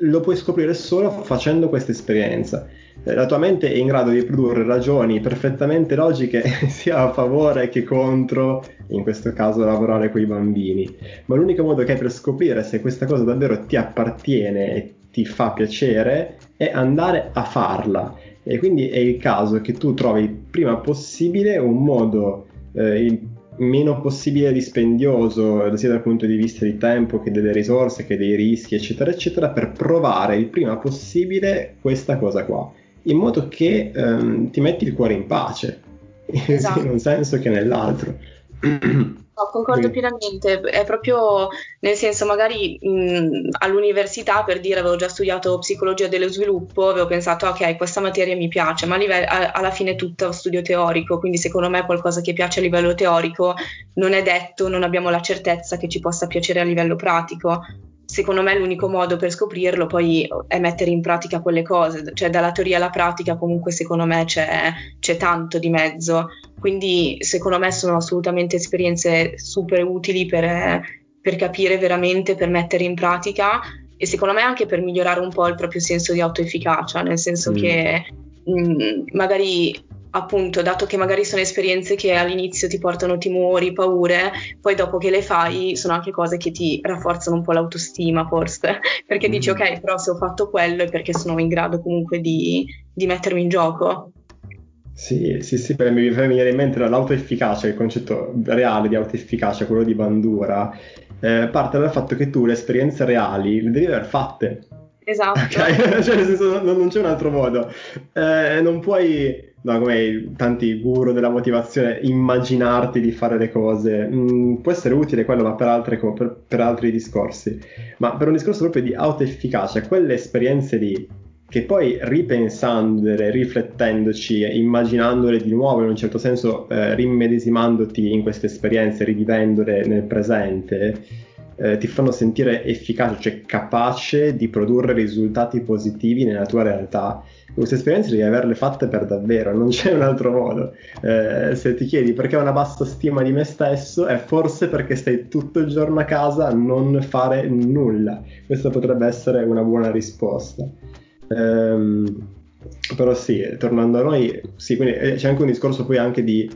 lo puoi scoprire solo facendo questa esperienza. Eh, la tua mente è in grado di produrre ragioni perfettamente logiche sia a favore che contro, in questo caso lavorare con i bambini, ma l'unico modo che hai per scoprire se questa cosa davvero ti appartiene e ti fa piacere è andare a farla. E quindi è il caso che tu trovi il prima possibile un modo eh, il meno possibile dispendioso sia dal punto di vista di tempo che delle risorse che dei rischi eccetera eccetera per provare il prima possibile questa cosa qua. In modo che ehm, ti metti il cuore in pace. Esatto. sia in un senso che nell'altro
No, concordo pienamente, è proprio nel senso, magari mh, all'università per dire avevo già studiato psicologia dello sviluppo, avevo pensato ok, questa materia mi piace, ma livello, a, alla fine è tutto studio teorico, quindi secondo me qualcosa che piace a livello teorico non è detto, non abbiamo la certezza che ci possa piacere a livello pratico secondo me l'unico modo per scoprirlo poi è mettere in pratica quelle cose, cioè dalla teoria alla pratica comunque secondo me c'è, c'è tanto di mezzo, quindi secondo me sono assolutamente esperienze super utili per, per capire veramente, per mettere in pratica e secondo me anche per migliorare un po' il proprio senso di autoefficacia, nel senso mm. che mh, mm, magari appunto, dato che magari sono esperienze che all'inizio ti portano timori, paure, poi dopo che le fai sono anche cose che ti rafforzano un po' l'autostima, forse, perché mm. dici ok, però se ho fatto quello è perché sono in grado comunque di, di mettermi in gioco.
Sì, sì, sì, perché mi fa venire in mente l'autoefficacia, il concetto reale di autoefficacia, quello di Bandura, eh, parte dal fatto che tu le esperienze reali le devi aver fatte.
Esatto.
Okay? cioè, nel senso, non, non c'è un altro modo. Eh, non puoi no, come tanti guru della motivazione, immaginarti di fare le cose. Mm, può essere utile quello, ma per, altre, per, per, altri discorsi. Ma per un discorso proprio di autoefficacia, quelle esperienze lì, che poi ripensandole, riflettendoci, immaginandole di nuovo, in un certo senso eh, rimmedesimandoti in queste esperienze, rivivendole nel presente, eh, ti fanno sentire efficace, cioè capace di produrre risultati positivi nella tua realtà queste esperienze devi averle fatte per davvero, non c'è un altro modo. Eh, se ti chiedi perché ho una bassa stima di me stesso, è forse perché stai tutto il giorno a casa a non fare nulla. Questa potrebbe essere una buona risposta. Ehm, però sì, tornando a noi, sì, quindi eh, c'è anche un discorso poi anche di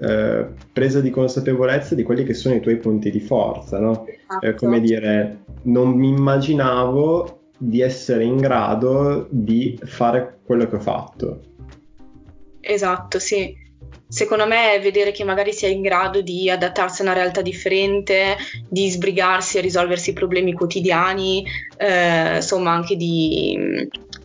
eh, presa di consapevolezza di quelli che sono i tuoi punti di forza, no? Esatto. Eh, come dire, non mi immaginavo di essere in grado di fare quello che ho fatto.
Esatto, sì. Secondo me vedere che magari si è in grado di adattarsi a una realtà differente, di sbrigarsi a risolversi i problemi quotidiani, eh, insomma anche di,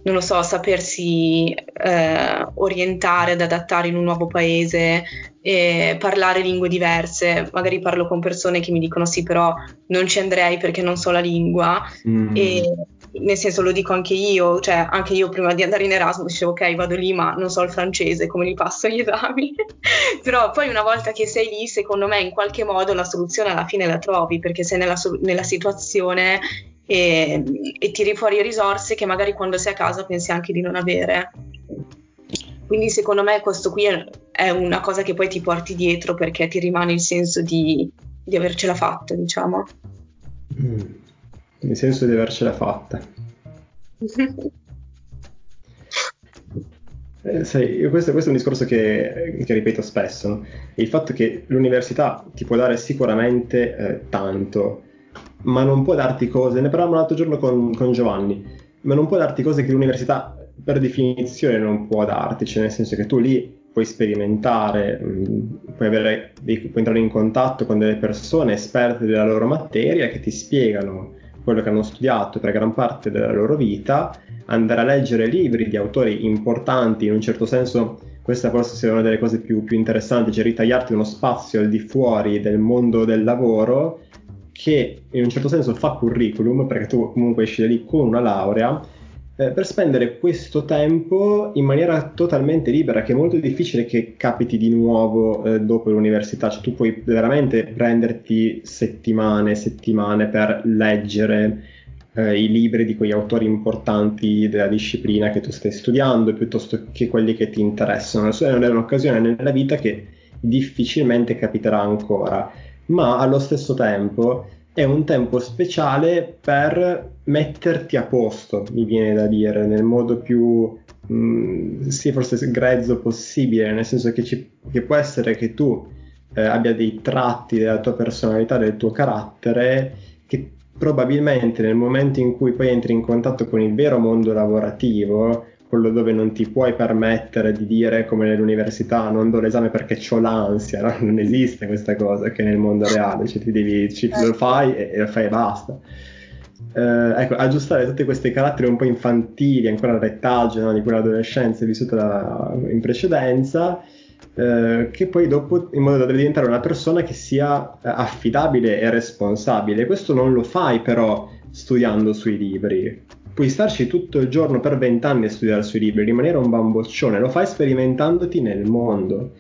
non lo so, sapersi eh, orientare ad adattare in un nuovo paese, e parlare lingue diverse. Magari parlo con persone che mi dicono sì, però non ci andrei perché non so la lingua. Mm. E nel senso lo dico anche io, cioè anche io prima di andare in Erasmus dicevo ok vado lì ma non so il francese, come li passo gli esami, però poi una volta che sei lì secondo me in qualche modo la soluzione alla fine la trovi perché sei nella, nella situazione e, e tiri fuori risorse che magari quando sei a casa pensi anche di non avere. Quindi secondo me questo qui è una cosa che poi ti porti dietro perché ti rimane il senso di, di avercela fatta, diciamo.
Mm. Il senso di avercela fatta. eh, sai, questo, questo, è un discorso che, che ripeto spesso, no? il fatto che l'università ti può dare sicuramente eh, tanto, ma non può darti cose, ne parlavamo l'altro giorno con, con Giovanni, ma non può darti cose che l'università per definizione non può darti, cioè nel senso che tu lì puoi sperimentare, mm, puoi, avere, puoi entrare in contatto con delle persone esperte della loro materia che ti spiegano quello che hanno studiato per gran parte della loro vita, andare a leggere libri di autori importanti, in un certo senso questa forse è una delle cose più, più interessanti, cioè ritagliarti uno spazio al di fuori del mondo del lavoro che in un certo senso fa curriculum, perché tu comunque esci da lì con una laurea, eh, per spendere questo tempo in maniera totalmente libera, che è molto difficile che capiti di nuovo eh, dopo l'università, cioè tu puoi veramente prenderti settimane e settimane per leggere eh, i libri di quegli autori importanti della disciplina che tu stai studiando, piuttosto che quelli che ti interessano. È un'occasione nella vita che difficilmente capiterà ancora, ma allo stesso tempo è un tempo speciale per metterti a posto, mi viene da dire, nel modo più mh, mm, sì, forse grezzo possibile, nel senso che, ci, che può essere che tu eh, abbia dei tratti della tua personalità, del tuo carattere, che probabilmente nel momento in cui poi entri in contatto con il vero mondo lavorativo, quello dove non ti puoi permettere di dire come nell'università non do l'esame perché ho l'ansia, no? non esiste questa cosa che nel mondo reale, cioè ti devi, ci, lo fai e, e, lo fai e basta. Eh, ecco, aggiustare tutti questi caratteri un po' infantili, ancora al retaggio no? di quell'adolescenza vissuta da, in precedenza, eh, che poi dopo in modo da diventare una persona che sia eh, affidabile e responsabile. Questo non lo fai però studiando sui libri, puoi starci tutto il giorno per vent'anni a studiare sui libri, rimanere un bamboccione, lo fai sperimentandoti nel mondo.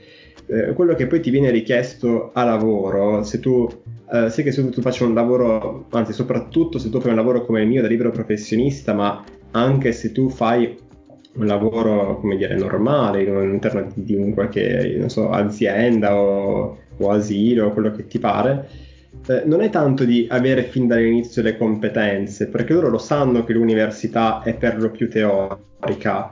Eh, quello che poi ti viene richiesto a lavoro, se tu eh, sai che se tu faccia un lavoro, anzi soprattutto se tu fai un lavoro come il mio da libero professionista, ma anche se tu fai un lavoro, come dire, normale all'interno di, di un qualche, so, azienda o, o asilo quello che ti pare, eh, non è tanto di avere fin dall'inizio le competenze, perché loro lo sanno che l'università è per lo più teorica.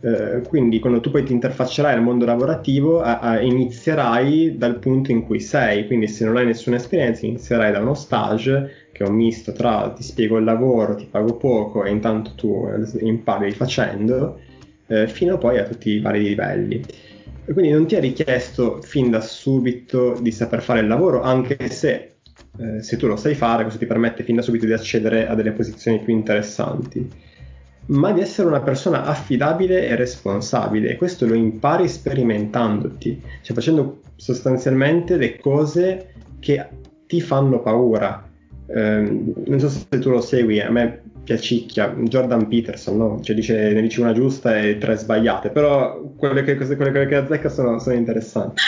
Eh, quindi quando tu poi ti interfaccerai al mondo lavorativo a, a, inizierai dal punto in cui sei, quindi se non hai nessuna esperienza inizierai da uno stage che è un misto tra ti spiego il lavoro, ti pago poco e intanto tu eh, impari facendo, eh, fino poi a tutti i vari livelli. Quindi non ti è richiesto fin da subito di saper fare il lavoro, anche se eh, se tu lo sai fare, questo ti permette fin da subito di accedere a delle posizioni più interessanti, ma di essere una persona affidabile e responsabile. E questo lo impari sperimentandoti, cioè facendo sostanzialmente le cose che ti fanno paura. Eh, non so se tu lo segui, a me piacicchia Jordan Peterson, no? cioè dice, ne dice una giusta e tre sbagliate, però quelle che, quelle che azzecca sono, sono interessanti.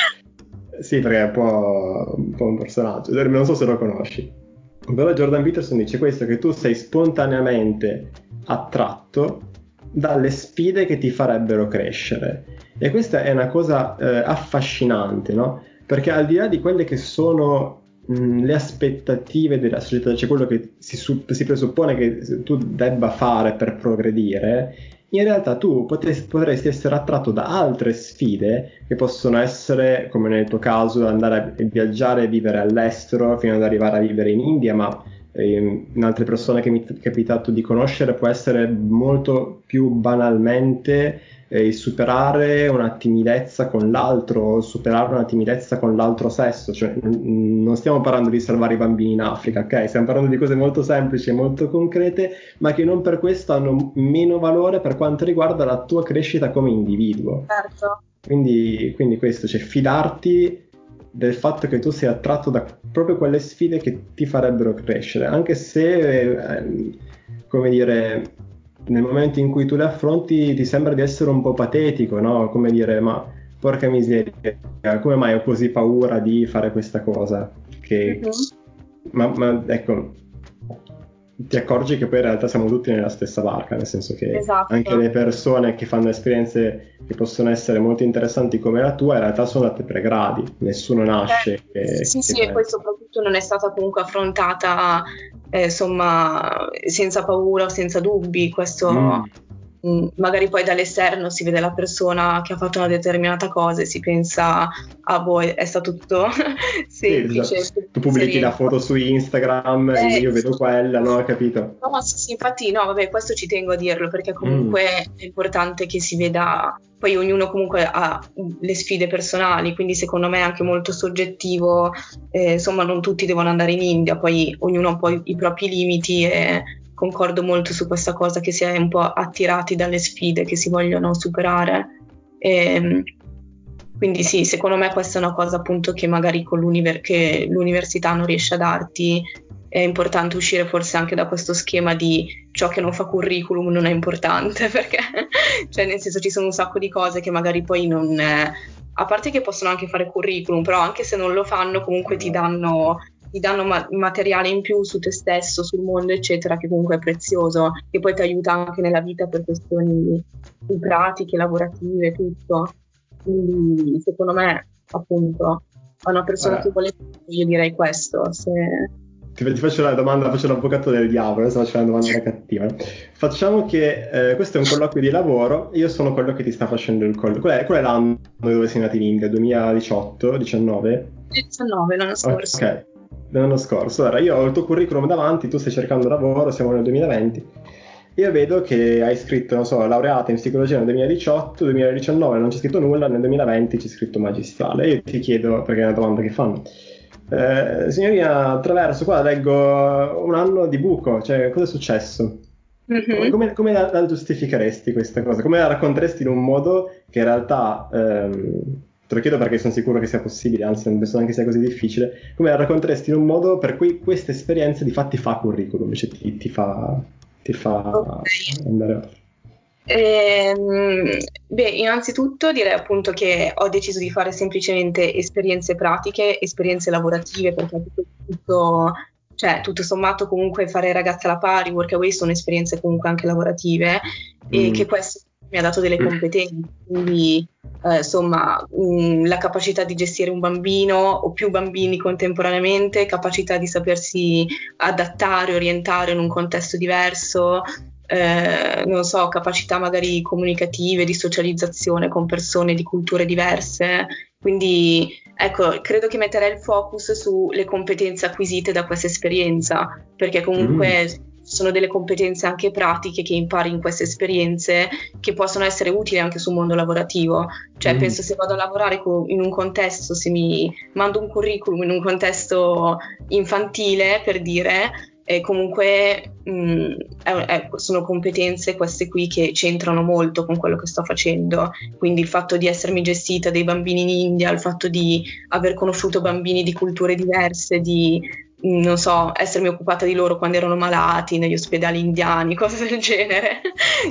Sì, perché è un po', un po' un personaggio, non so se lo conosci. Però Jordan Peterson dice questo, che tu sei spontaneamente attratto dalle sfide che ti farebbero crescere. E questa è una cosa eh, affascinante, no? Perché al di là di quelle che sono mh, le aspettative della società, cioè quello che si, si presuppone che tu debba fare per progredire, in realtà tu potresti, potresti essere attratto da altre sfide che possono essere, come nel tuo caso, andare a viaggiare e vivere all'estero fino ad arrivare a vivere in India, ma eh, in altre persone che mi è capitato di conoscere può essere molto più banalmente eh, superare una timidezza con l'altro, superare una timidezza con l'altro sesso, cioè n- non stiamo parlando di salvare i bambini in Africa, ok? Stiamo parlando di cose molto semplici e molto concrete, ma che non per questo hanno meno valore per quanto riguarda la tua crescita come individuo.
Certo.
Quindi, quindi questo, cioè fidarti del fatto che tu sei attratto da proprio quelle sfide che ti farebbero crescere, anche se eh, come dire, nel momento in cui tu le affronti ti sembra di essere un po' patetico, no? Come dire, ma porca miseria, come mai ho così paura di fare questa cosa? Che... Mm-hmm. Ma, ma, ecco, ti accorgi che poi in realtà siamo tutti nella stessa barca, nel senso che esatto. anche le persone che fanno esperienze che possono essere molto interessanti come la tua, in realtà sono andate per gradi, nessuno nasce. Eh,
che, sì, che sì, e poi soprattutto non è stata comunque affrontata eh, insomma senza paura senza dubbi, questo... Mm, magari poi dall'esterno si vede la persona che ha fatto una determinata cosa e si pensa ah boh è stato tutto semplice
sì, tu pubblichi la foto su Instagram eh, io vedo quella no ho capito?
No sì, sì, infatti no vabbè questo ci tengo a dirlo perché comunque mm. è importante che si veda poi ognuno comunque ha le sfide personali, quindi secondo me è anche molto soggettivo, eh, insomma non tutti devono andare in India, poi ognuno ha un po' i, i propri limiti e concordo molto su questa cosa che si è un po' attirati dalle sfide che si vogliono superare. E, ehm, quindi sì, secondo me questa è una cosa appunto che magari con l'univer- che l'università non riesce a darti. È importante uscire forse anche da questo schema di ciò che non fa curriculum non è importante, perché cioè nel senso ci sono un sacco di cose che magari poi non... È, a parte che possono anche fare curriculum, però anche se non lo fanno comunque ti danno ti danno ma- materiale in più su te stesso, sul mondo, eccetera, che comunque è prezioso, che poi ti aiuta anche nella vita per questioni pratiche, lavorative, tutto. Quindi secondo me, appunto, a una persona allora. che vuole io direi questo. Se...
Ti, ti, faccio la domanda, faccio l'avvocato del diavolo, adesso faccio una domanda cattiva. Facciamo che eh, questo è un colloquio di lavoro, io sono quello che ti sta facendo il colloquio. Qual è, qual è l'anno dove sei nato in India? 2018? 19?
19 l'anno scorso.
Ok, dell'anno scorso. Allora, io ho il tuo curriculum davanti, tu stai cercando lavoro, siamo nel 2020. Io vedo che hai scritto, non so, laureata in psicologia nel 2018, 2019 non c'è scritto nulla, nel 2020 c'è scritto magistrale. Io ti chiedo, perché è una domanda che fanno, eh, signorina, attraverso qua leggo un anno di buco, cioè cosa è successo? Mm-hmm. Come, come la, la, giustificheresti questa cosa? Come la racconteresti in un modo che in realtà ehm, Te lo chiedo perché sono sicuro che sia possibile, anzi non penso neanche sia così difficile. Come la racconteresti in un modo per cui questa esperienza di fatti fa curriculum, cioè ti, ti fa, ti fa okay. andare avanti?
Ehm, beh, innanzitutto direi appunto che ho deciso di fare semplicemente esperienze pratiche, esperienze lavorative, perché tutto, tutto, cioè, tutto sommato comunque fare ragazza alla pari, workaway sono esperienze comunque anche lavorative mm. e che questo mi ha dato delle competenze, quindi eh, insomma mh, la capacità di gestire un bambino o più bambini contemporaneamente, capacità di sapersi adattare, orientare in un contesto diverso, eh, non so, capacità magari comunicative, di socializzazione con persone di culture diverse. Quindi ecco, credo che metterei il focus sulle competenze acquisite da questa esperienza, perché comunque mm sono delle competenze anche pratiche che impari in queste esperienze che possono essere utili anche sul mondo lavorativo. Cioè, mm. penso se vado a lavorare in un contesto, se mi mando un curriculum in un contesto infantile, per dire, e comunque mh, mm, è, è, sono competenze queste qui che c'entrano molto con quello che sto facendo. Quindi il fatto di essermi gestita dei bambini in India, il fatto di aver conosciuto bambini di culture diverse, di non so, essermi occupata di loro quando erano malati negli ospedali indiani, cose del genere.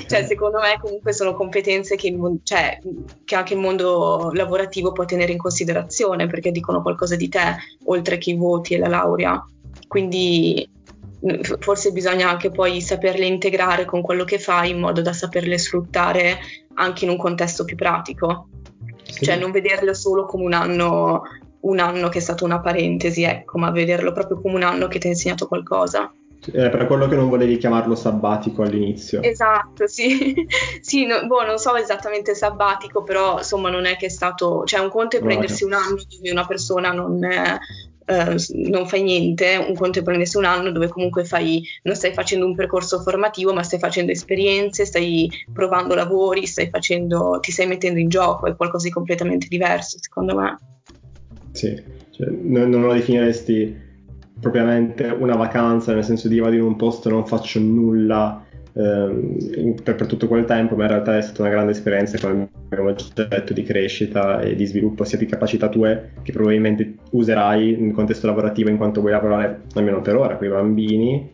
cioè, secondo me comunque sono competenze che, il, cioè, che, anche il mondo lavorativo può tenere in considerazione perché dicono qualcosa di te, oltre che i voti e la laurea. Quindi forse bisogna anche poi saperle integrare con quello che fai in modo da saperle sfruttare anche in un contesto più pratico. Sì. Cioè non vederle solo come un anno un anno che è stato una parentesi, ecco, ma vederlo proprio come un anno che ti ha insegnato qualcosa.
È per quello che non volevi chiamarlo sabbatico all'inizio.
Esatto, sì. sì, no, boh, non so esattamente sabbatico, però insomma non è che è stato... Cioè un conto è prendersi un anno dove una persona non, eh, non fai niente, un conto è prendersi un anno dove comunque fai, non stai facendo un percorso formativo, ma stai facendo esperienze, stai provando lavori, stai facendo, ti stai mettendo in gioco, è qualcosa di completamente diverso secondo me.
Sì, cioè, non, non lo definiresti propriamente una vacanza, nel senso di vado in un posto e non faccio nulla ehm, per, per, tutto quel tempo, ma in realtà è stata una grande esperienza come oggetto di crescita e di sviluppo sia di capacità tue che probabilmente userai nel contesto lavorativo in quanto vuoi lavorare almeno per ora con i bambini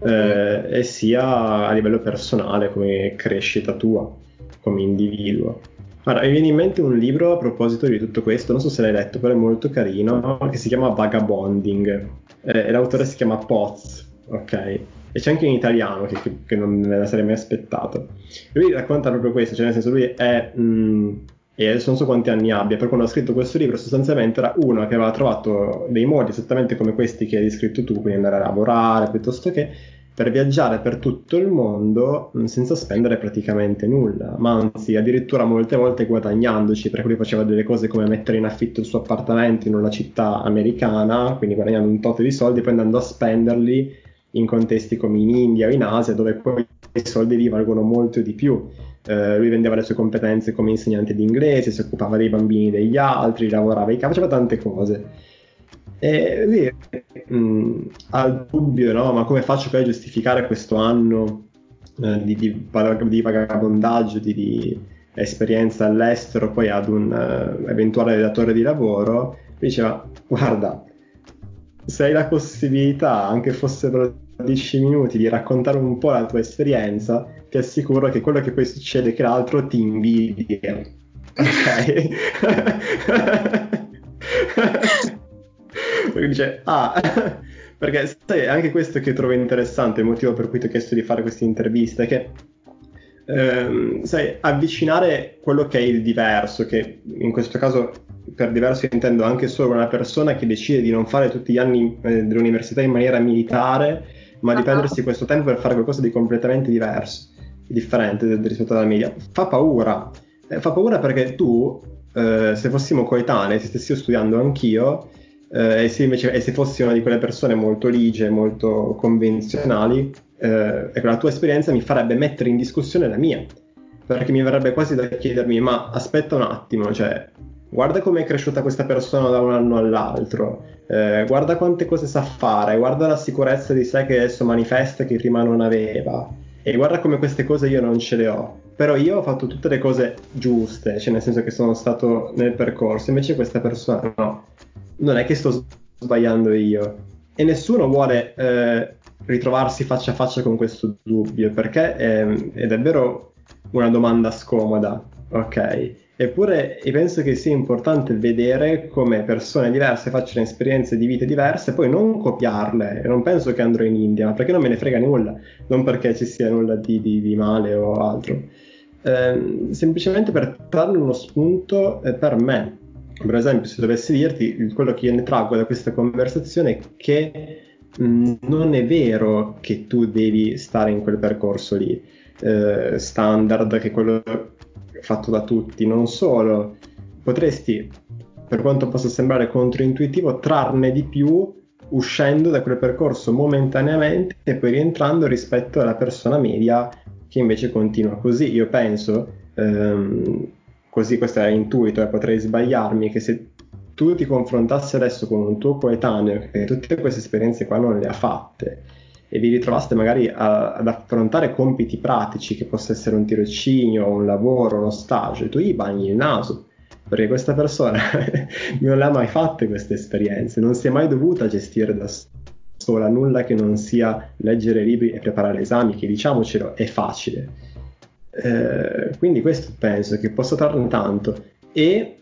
eh, e sia a livello personale come crescita tua come individuo. Guarda, mi viene in mente un libro a proposito di tutto questo, non so se l'hai letto, però è molto carino, che si chiama Vagabonding. Eh, l'autore si chiama Potts, ok? E c'è anche in italiano, che, che, che non me la sarei mai aspettato. Lui racconta proprio questo, cioè nel senso lui è... Mh, mm, e adesso non so quanti anni abbia, però quando ha scritto questo libro sostanzialmente era uno che aveva trovato dei modi esattamente come questi che hai descritto tu, quindi andare a lavorare piuttosto che per viaggiare per tutto il mondo mm, senza spendere praticamente nulla, ma anzi addirittura molte volte guadagnandoci, perché lui faceva delle cose come mettere in affitto il suo appartamento in una città americana, quindi guadagnando un tot di soldi, poi andando a spenderli in contesti come in India o in Asia, dove poi i soldi lì valgono molto di più eh, lui vendeva le sue competenze come insegnante di inglese, si occupava dei bambini degli altri, lavorava in casa, faceva tante cose. E lui mh, mm, ha dubbio, no? Ma come faccio poi a giustificare questo anno eh, di, di, di, vagabondaggio, di, di, esperienza all'estero, poi ad un uh, eventuale datore di lavoro? Lui diceva, guarda, se hai la possibilità, anche fosse per 10 minuti, di raccontare un po' la tua esperienza, ti assicuro che quello che poi succede è che l'altro ti invidia. Ok? perché dice, ah, perché sai, anche questo che trovo interessante, il motivo per cui ti ho chiesto di fare questa intervista, è che ehm, sai, avvicinare quello che è il diverso, che in questo caso per diverso intendo anche solo una persona che decide di non fare tutti gli anni eh, dell'università in maniera militare, ma di prendersi questo tempo per fare qualcosa di completamente diverso differente rispetto alla media, fa paura. Eh, fa paura perché tu, eh, se fossimo coetanei, se stessi studiando anch'io, eh, e, se invece, e se fossi una di quelle persone molto ligie, molto convenzionali, eh, ecco, la tua esperienza mi farebbe mettere in discussione la mia. Perché mi verrebbe quasi da chiedermi, ma aspetta un attimo, cioè, guarda come è cresciuta questa persona da un anno all'altro, eh, guarda quante cose sa fare, guarda la sicurezza di sé che adesso manifesta che prima non aveva. E guarda come queste cose io non ce le ho. Però io ho fatto tutte le cose giuste, cioè nel senso che sono stato nel percorso, invece questa persona no. Non è che sto sbagliando io. E nessuno vuole eh, ritrovarsi faccia a faccia con questo dubbio, perché è, è davvero una domanda scomoda, ok? Eppure penso che sia importante vedere come persone diverse facciano esperienze di vite diverse, poi non copiarle. Non penso che andrò in India, perché non me ne frega nulla, non perché ci sia nulla di, di, di male o altro. Eh, semplicemente per trarne uno spunto eh, per me. Per esempio, se dovessi dirti quello che io ne traggo da questa conversazione è che mh, mm, non è vero che tu devi stare in quel percorso lì eh, standard, che quello fatto da tutti, non solo, potresti, per quanto possa sembrare controintuitivo, trarne di più uscendo da quel percorso momentaneamente e poi rientrando rispetto alla persona media che invece continua così. Io penso, ehm, così questo è intuito e potrei sbagliarmi, che se tu ti confrontassi adesso con un tuo coetaneo che tutte queste esperienze qua non le ha fatte e vi ritrovaste magari a, ad affrontare compiti pratici che possa essere un tirocinio, un lavoro, uno stage, e tu gli bagni il naso perché questa persona non le ha mai fatte queste esperienze, non si è mai dovuta gestire da sola nulla che non sia leggere libri e preparare esami, che diciamocelo è facile. Eh, quindi questo penso che possa trarre tanto e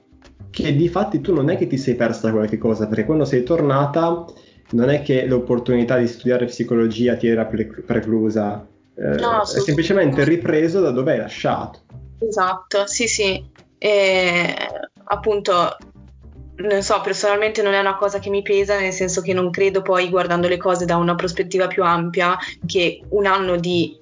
che di fatti tu non è che ti sei persa qualche cosa, perché quando sei tornata non è che l'opportunità di studiare psicologia ti era preclusa, eh, no, è semplicemente ripreso da dove hai lasciato.
Esatto, sì, sì. E, appunto, non so, personalmente non è una cosa che mi pesa, nel senso che non credo poi, guardando le cose da una prospettiva più ampia, che un anno di,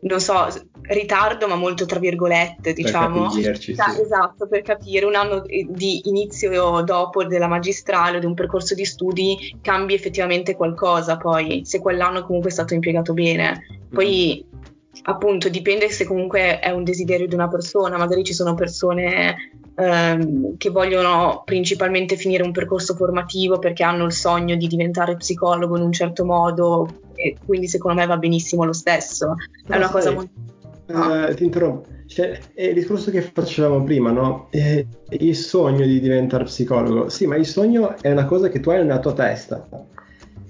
non so, ritardo, ma molto tra virgolette, diciamo.
Per capirci, sì.
Esatto, per capire un anno di inizio dopo della magistrale o di un percorso di studi cambi effettivamente qualcosa, poi se quell'anno comunque è stato impiegato bene. Poi mm. appunto dipende se comunque è un desiderio di una persona, magari ci sono persone ehm, che vogliono principalmente finire un percorso formativo perché hanno il sogno di diventare psicologo in un certo modo e quindi secondo me va benissimo lo stesso. È una cosa molto
Uh, ti interrompo. Cioè, è il discorso che facevamo prima, no? È il sogno di diventare psicologo. Sì, ma il sogno è una cosa che tu hai nella tua testa.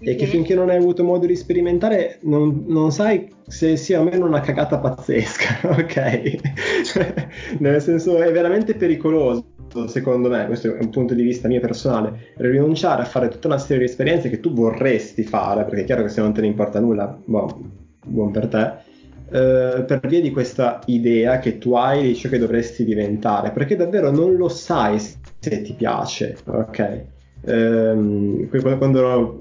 e che finché non hai avuto modo di sperimentare non, non sai se sia o meno una cagata pazzesca, ok? Nel senso è veramente pericoloso secondo me, questo è un punto di vista mio personale, rinunciare a fare tutta una serie di esperienze che tu vorresti fare, perché è chiaro che se non te ne importa nulla, boh, buon per te, eh, per via di questa idea che tu hai di ciò che dovresti diventare, perché davvero non lo sai se ti piace, ok? Ehm, quando ero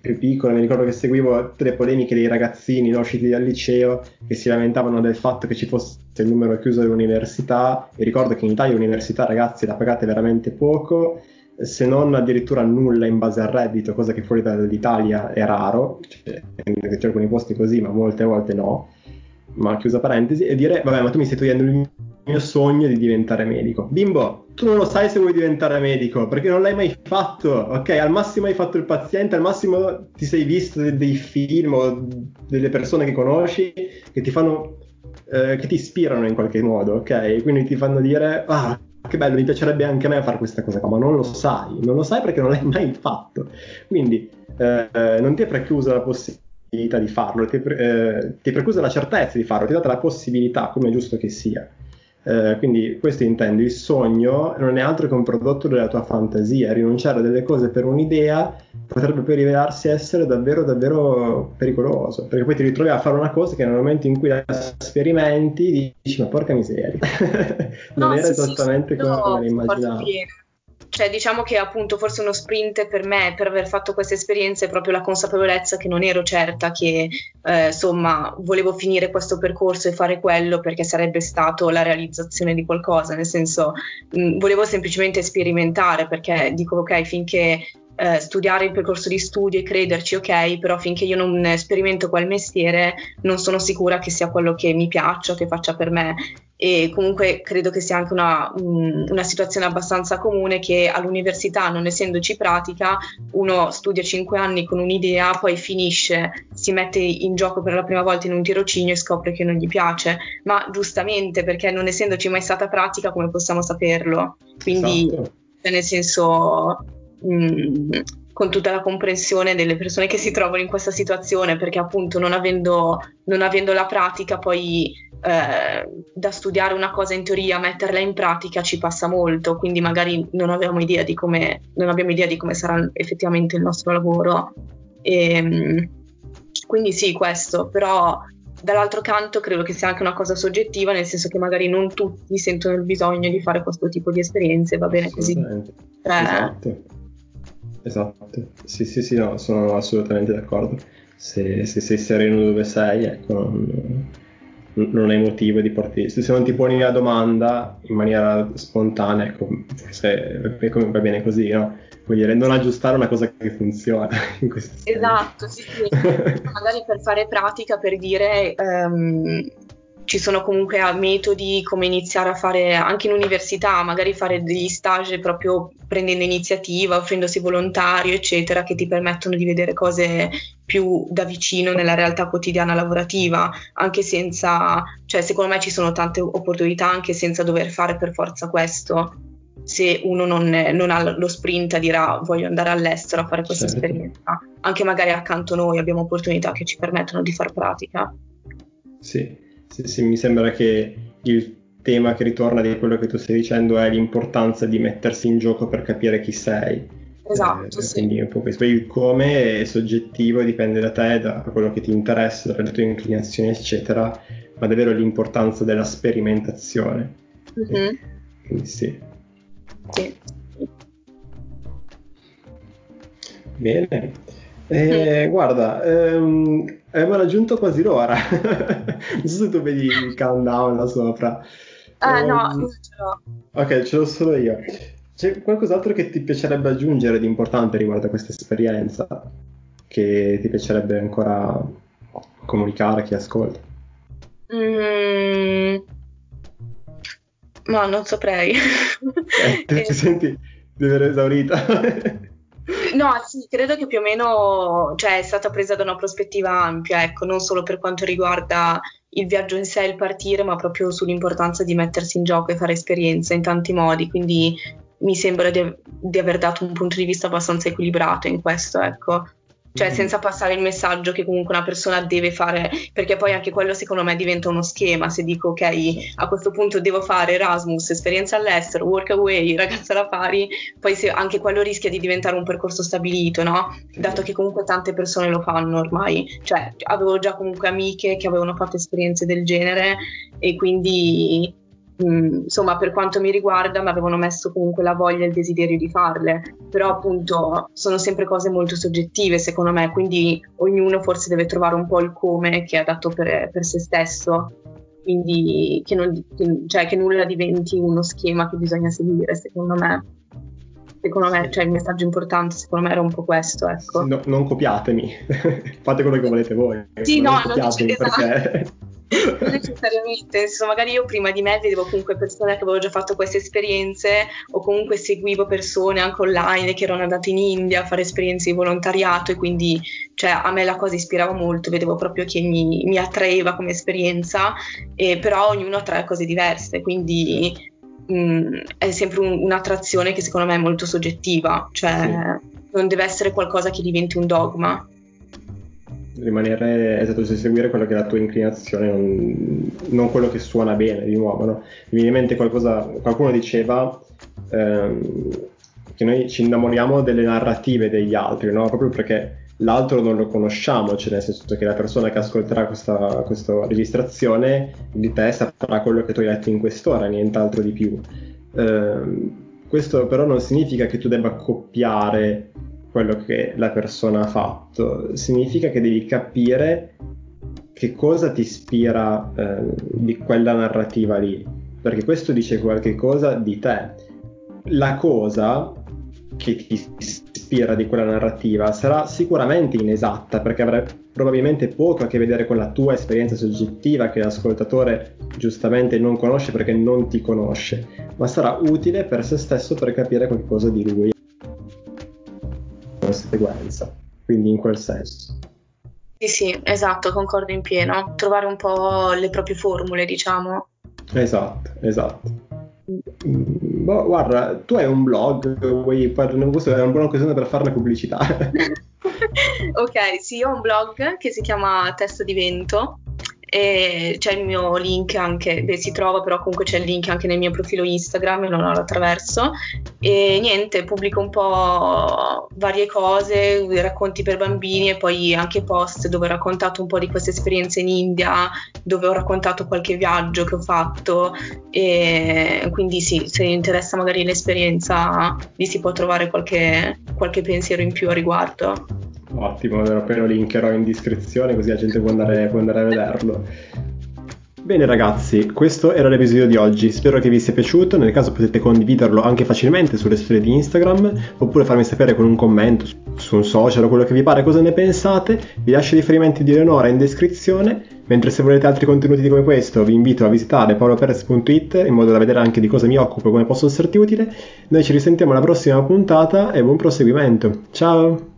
più piccolo mi ricordo che seguivo tutte le polemiche dei ragazzini no, usciti dal liceo che si lamentavano del fatto che ci fosse il numero chiuso dell'università e ricordo che in Italia l'università ragazzi la pagate veramente poco se non addirittura nulla in base al reddito, cosa che fuori dall'Italia è raro, cioè, c'è alcuni posti così, ma molte volte no, ma chiusa parentesi, e dire, vabbè, ma tu mi stai togliendo il mio sogno di diventare medico. Bimbo, tu non lo sai se vuoi diventare medico, perché non l'hai mai fatto, ok? Al massimo hai fatto il paziente, al massimo ti sei visto dei, dei film o delle persone che conosci che ti fanno, eh, che ti ispirano in qualche modo, ok? Quindi ti fanno dire, ah, che bello, mi piacerebbe anche a me fare questa cosa qua, ma non lo sai, non lo sai perché non l'hai mai fatto. Quindi eh, non ti è preclusa la possibilità di farlo, ti, eh, ti preclusa la certezza di farlo, ti è data la possibilità, come è giusto che sia. Eh, quindi questo intendo, il sogno non è altro che un prodotto della tua fantasia, rinunciare a delle cose per un'idea potrebbe poi rivelarsi essere davvero davvero pericoloso, perché poi ti ritrovi a fare una cosa che nel momento in cui la sperimenti dici ma porca miseria, non no, era sì, esattamente sì, come no, me l'immaginavo.
Cioè, diciamo che appunto forse uno sprint per me, per aver fatto questa esperienza, è proprio la consapevolezza che non ero certa che, eh, insomma, volevo finire questo percorso e fare quello perché sarebbe stato la realizzazione di qualcosa, nel senso, mh, volevo semplicemente sperimentare perché dico, ok, finché eh, studiare il percorso di studio e crederci, ok, però finché io non sperimento quel mestiere non sono sicura che sia quello che mi piaccia, che faccia per me. E comunque credo che sia anche una, una situazione abbastanza comune che all'università, non essendoci pratica, uno studia 5 anni con un'idea, poi finisce, si mette in gioco per la prima volta in un tirocinio e scopre che non gli piace. Ma giustamente, perché non essendoci mai stata pratica, come possiamo saperlo? Quindi, esatto. nel senso, mh, con tutta la comprensione delle persone che si trovano in questa situazione, perché appunto non avendo, non avendo la pratica poi eh, da studiare una cosa in teoria, metterla in pratica ci passa molto, quindi magari non abbiamo idea di come, abbiamo idea di come sarà effettivamente il nostro lavoro. E, ehm, quindi sì, questo, però dall'altro canto credo che sia anche una cosa soggettiva, nel senso che magari non tutti sentono il bisogno di fare questo tipo di esperienze, va bene così. Eh,
esatto. Esatto, sì, sì, sì, no, sono assolutamente d'accordo. Se, se sei sereno dove sei, ecco, non, non hai motivo di porti. Se non ti poni la domanda in maniera spontanea, ecco, forse va bene così, no? Vuol dire non aggiustare una cosa che funziona. In
esatto, sì, sì. Magari per fare pratica, per dire. Um, ci sono comunque metodi come iniziare a fare anche in università, magari fare degli stage proprio prendendo iniziativa, offrendosi volontario, eccetera, che ti permettono di vedere cose più da vicino nella realtà quotidiana lavorativa, anche senza, cioè secondo me ci sono tante opportunità anche senza dover fare per forza questo. Se uno non, non ha lo sprint a dirà voglio andare all'estero a fare questa certo. esperienza, anche magari accanto a noi abbiamo opportunità che ci permettono di far pratica.
Sì, sì, sì, mi sembra che il tema che ritorna di quello che tu stai dicendo è l'importanza di mettersi in gioco per capire chi sei.
Esatto, eh, sì.
Quindi un po' questo. Il come è soggettivo, dipende da te, da quello che ti interessa, dalle tue inclinazioni, eccetera, ma davvero l'importanza della sperimentazione. Mm-hmm. Quindi sì.
Sì.
Bene. Eh. Guarda, ehm, abbiamo raggiunto quasi l'ora. non so se tu vedi il countdown là sopra.
Ah, um, no, ehm, non ce l'ho.
Ok, ce l'ho solo io. C'è qualcos'altro che ti piacerebbe aggiungere di importante riguardo a questa esperienza? Che ti piacerebbe ancora comunicare a chi ascolta?
Mm, ma non saprei.
Eh, ti eh. senti di aver esaurita?
No, sì, credo che più o meno cioè, è stata presa da una prospettiva ampia, ecco, non solo per quanto riguarda il viaggio in sé, il partire, ma proprio sull'importanza di mettersi in gioco e fare esperienza in tanti modi. Quindi mi sembra di, di aver dato un punto di vista abbastanza equilibrato in questo, ecco. Cioè mm. senza passare il messaggio che comunque una persona deve fare, perché poi anche quello secondo me diventa uno schema, se dico ok, a questo punto devo fare Erasmus, esperienza all'estero, work away, ragazza da pari, poi se, anche quello rischia di diventare un percorso stabilito, no? Dato che comunque tante persone lo fanno ormai, cioè avevo già comunque amiche che avevano fatto esperienze del genere e quindi Mm, insomma, per quanto mi riguarda, mi avevano messo comunque la voglia e il desiderio di farle, però appunto sono sempre cose molto soggettive secondo me, quindi ognuno forse deve trovare un po' il come che è adatto per, per se stesso, quindi che, non, che, cioè, che nulla diventi uno schema che bisogna seguire secondo me secondo me, cioè il messaggio importante secondo me era un po' questo, ecco.
No, non copiatemi, fate quello che volete voi.
Sì,
non
no, copiatemi non perché... Esatto. non necessariamente, insomma, magari io prima di me vedevo comunque persone che avevano già fatto queste esperienze o comunque seguivo persone anche online che erano andate in India a fare esperienze di volontariato e quindi cioè, a me la cosa ispirava molto, vedevo proprio che mi, mi attraeva come esperienza, e, però ognuno attrae cose diverse, quindi mh, è sempre un, un'attrazione che secondo me è molto soggettiva, cioè sì. non deve essere qualcosa che diventi un dogma
rimanere esatto, seguire quello che è la tua inclinazione, non, non quello che suona bene di nuovo. No? Mi viene in mente qualcosa, qualcuno diceva ehm, che noi ci innamoriamo delle narrative degli altri, no? proprio perché l'altro non lo conosciamo, cioè nel senso che la persona che ascolterà questa, questa registrazione di te saprà quello che tu hai letto in quest'ora, nient'altro di più. Eh, questo però non significa che tu debba copiare quello che la persona ha fatto, significa che devi capire che cosa ti ispira eh, di quella narrativa lì, perché questo dice qualche cosa di te. La cosa che ti ispira di quella narrativa sarà sicuramente inesatta perché avrà probabilmente poco a che vedere con la tua esperienza soggettiva che l'ascoltatore giustamente non conosce perché non ti conosce, ma sarà utile per se stesso per capire qualcosa di lui conseguenza, quindi in quel senso.
Sì, sì, esatto, concordo in pieno. Trovare un po' le proprie formule, diciamo.
Esatto, esatto. Boh, guarda, tu hai un blog, vuoi farne questo è una buona occasione per farne pubblicità.
ok, sì, ho un blog che si chiama Testo di Vento e c'è il mio link anche, beh, si trova però comunque c'è il link anche nel mio profilo Instagram non lo attraverso e niente, pubblico un po' varie cose, racconti per bambini e poi anche post dove ho raccontato un po' di queste esperienze in India, dove ho raccontato qualche viaggio che ho fatto e quindi sì, se interessa magari l'esperienza lì si può trovare qualche, qualche pensiero in più a riguardo.
Ottimo, appena lo linkerò in descrizione così la gente può andare, può andare a vederlo. Bene ragazzi, questo era l'episodio di oggi, spero che vi sia piaciuto, nel caso potete condividerlo anche facilmente sulle storie di Instagram oppure farmi sapere con un commento su un social o quello che vi pare cosa ne pensate, vi lascio i riferimenti di Eleonora in descrizione, mentre se volete altri contenuti come questo vi invito a visitare paoloperez.it in modo da vedere anche di cosa mi occupo e come posso esserti utile, noi ci risentiamo alla prossima puntata e buon proseguimento, ciao!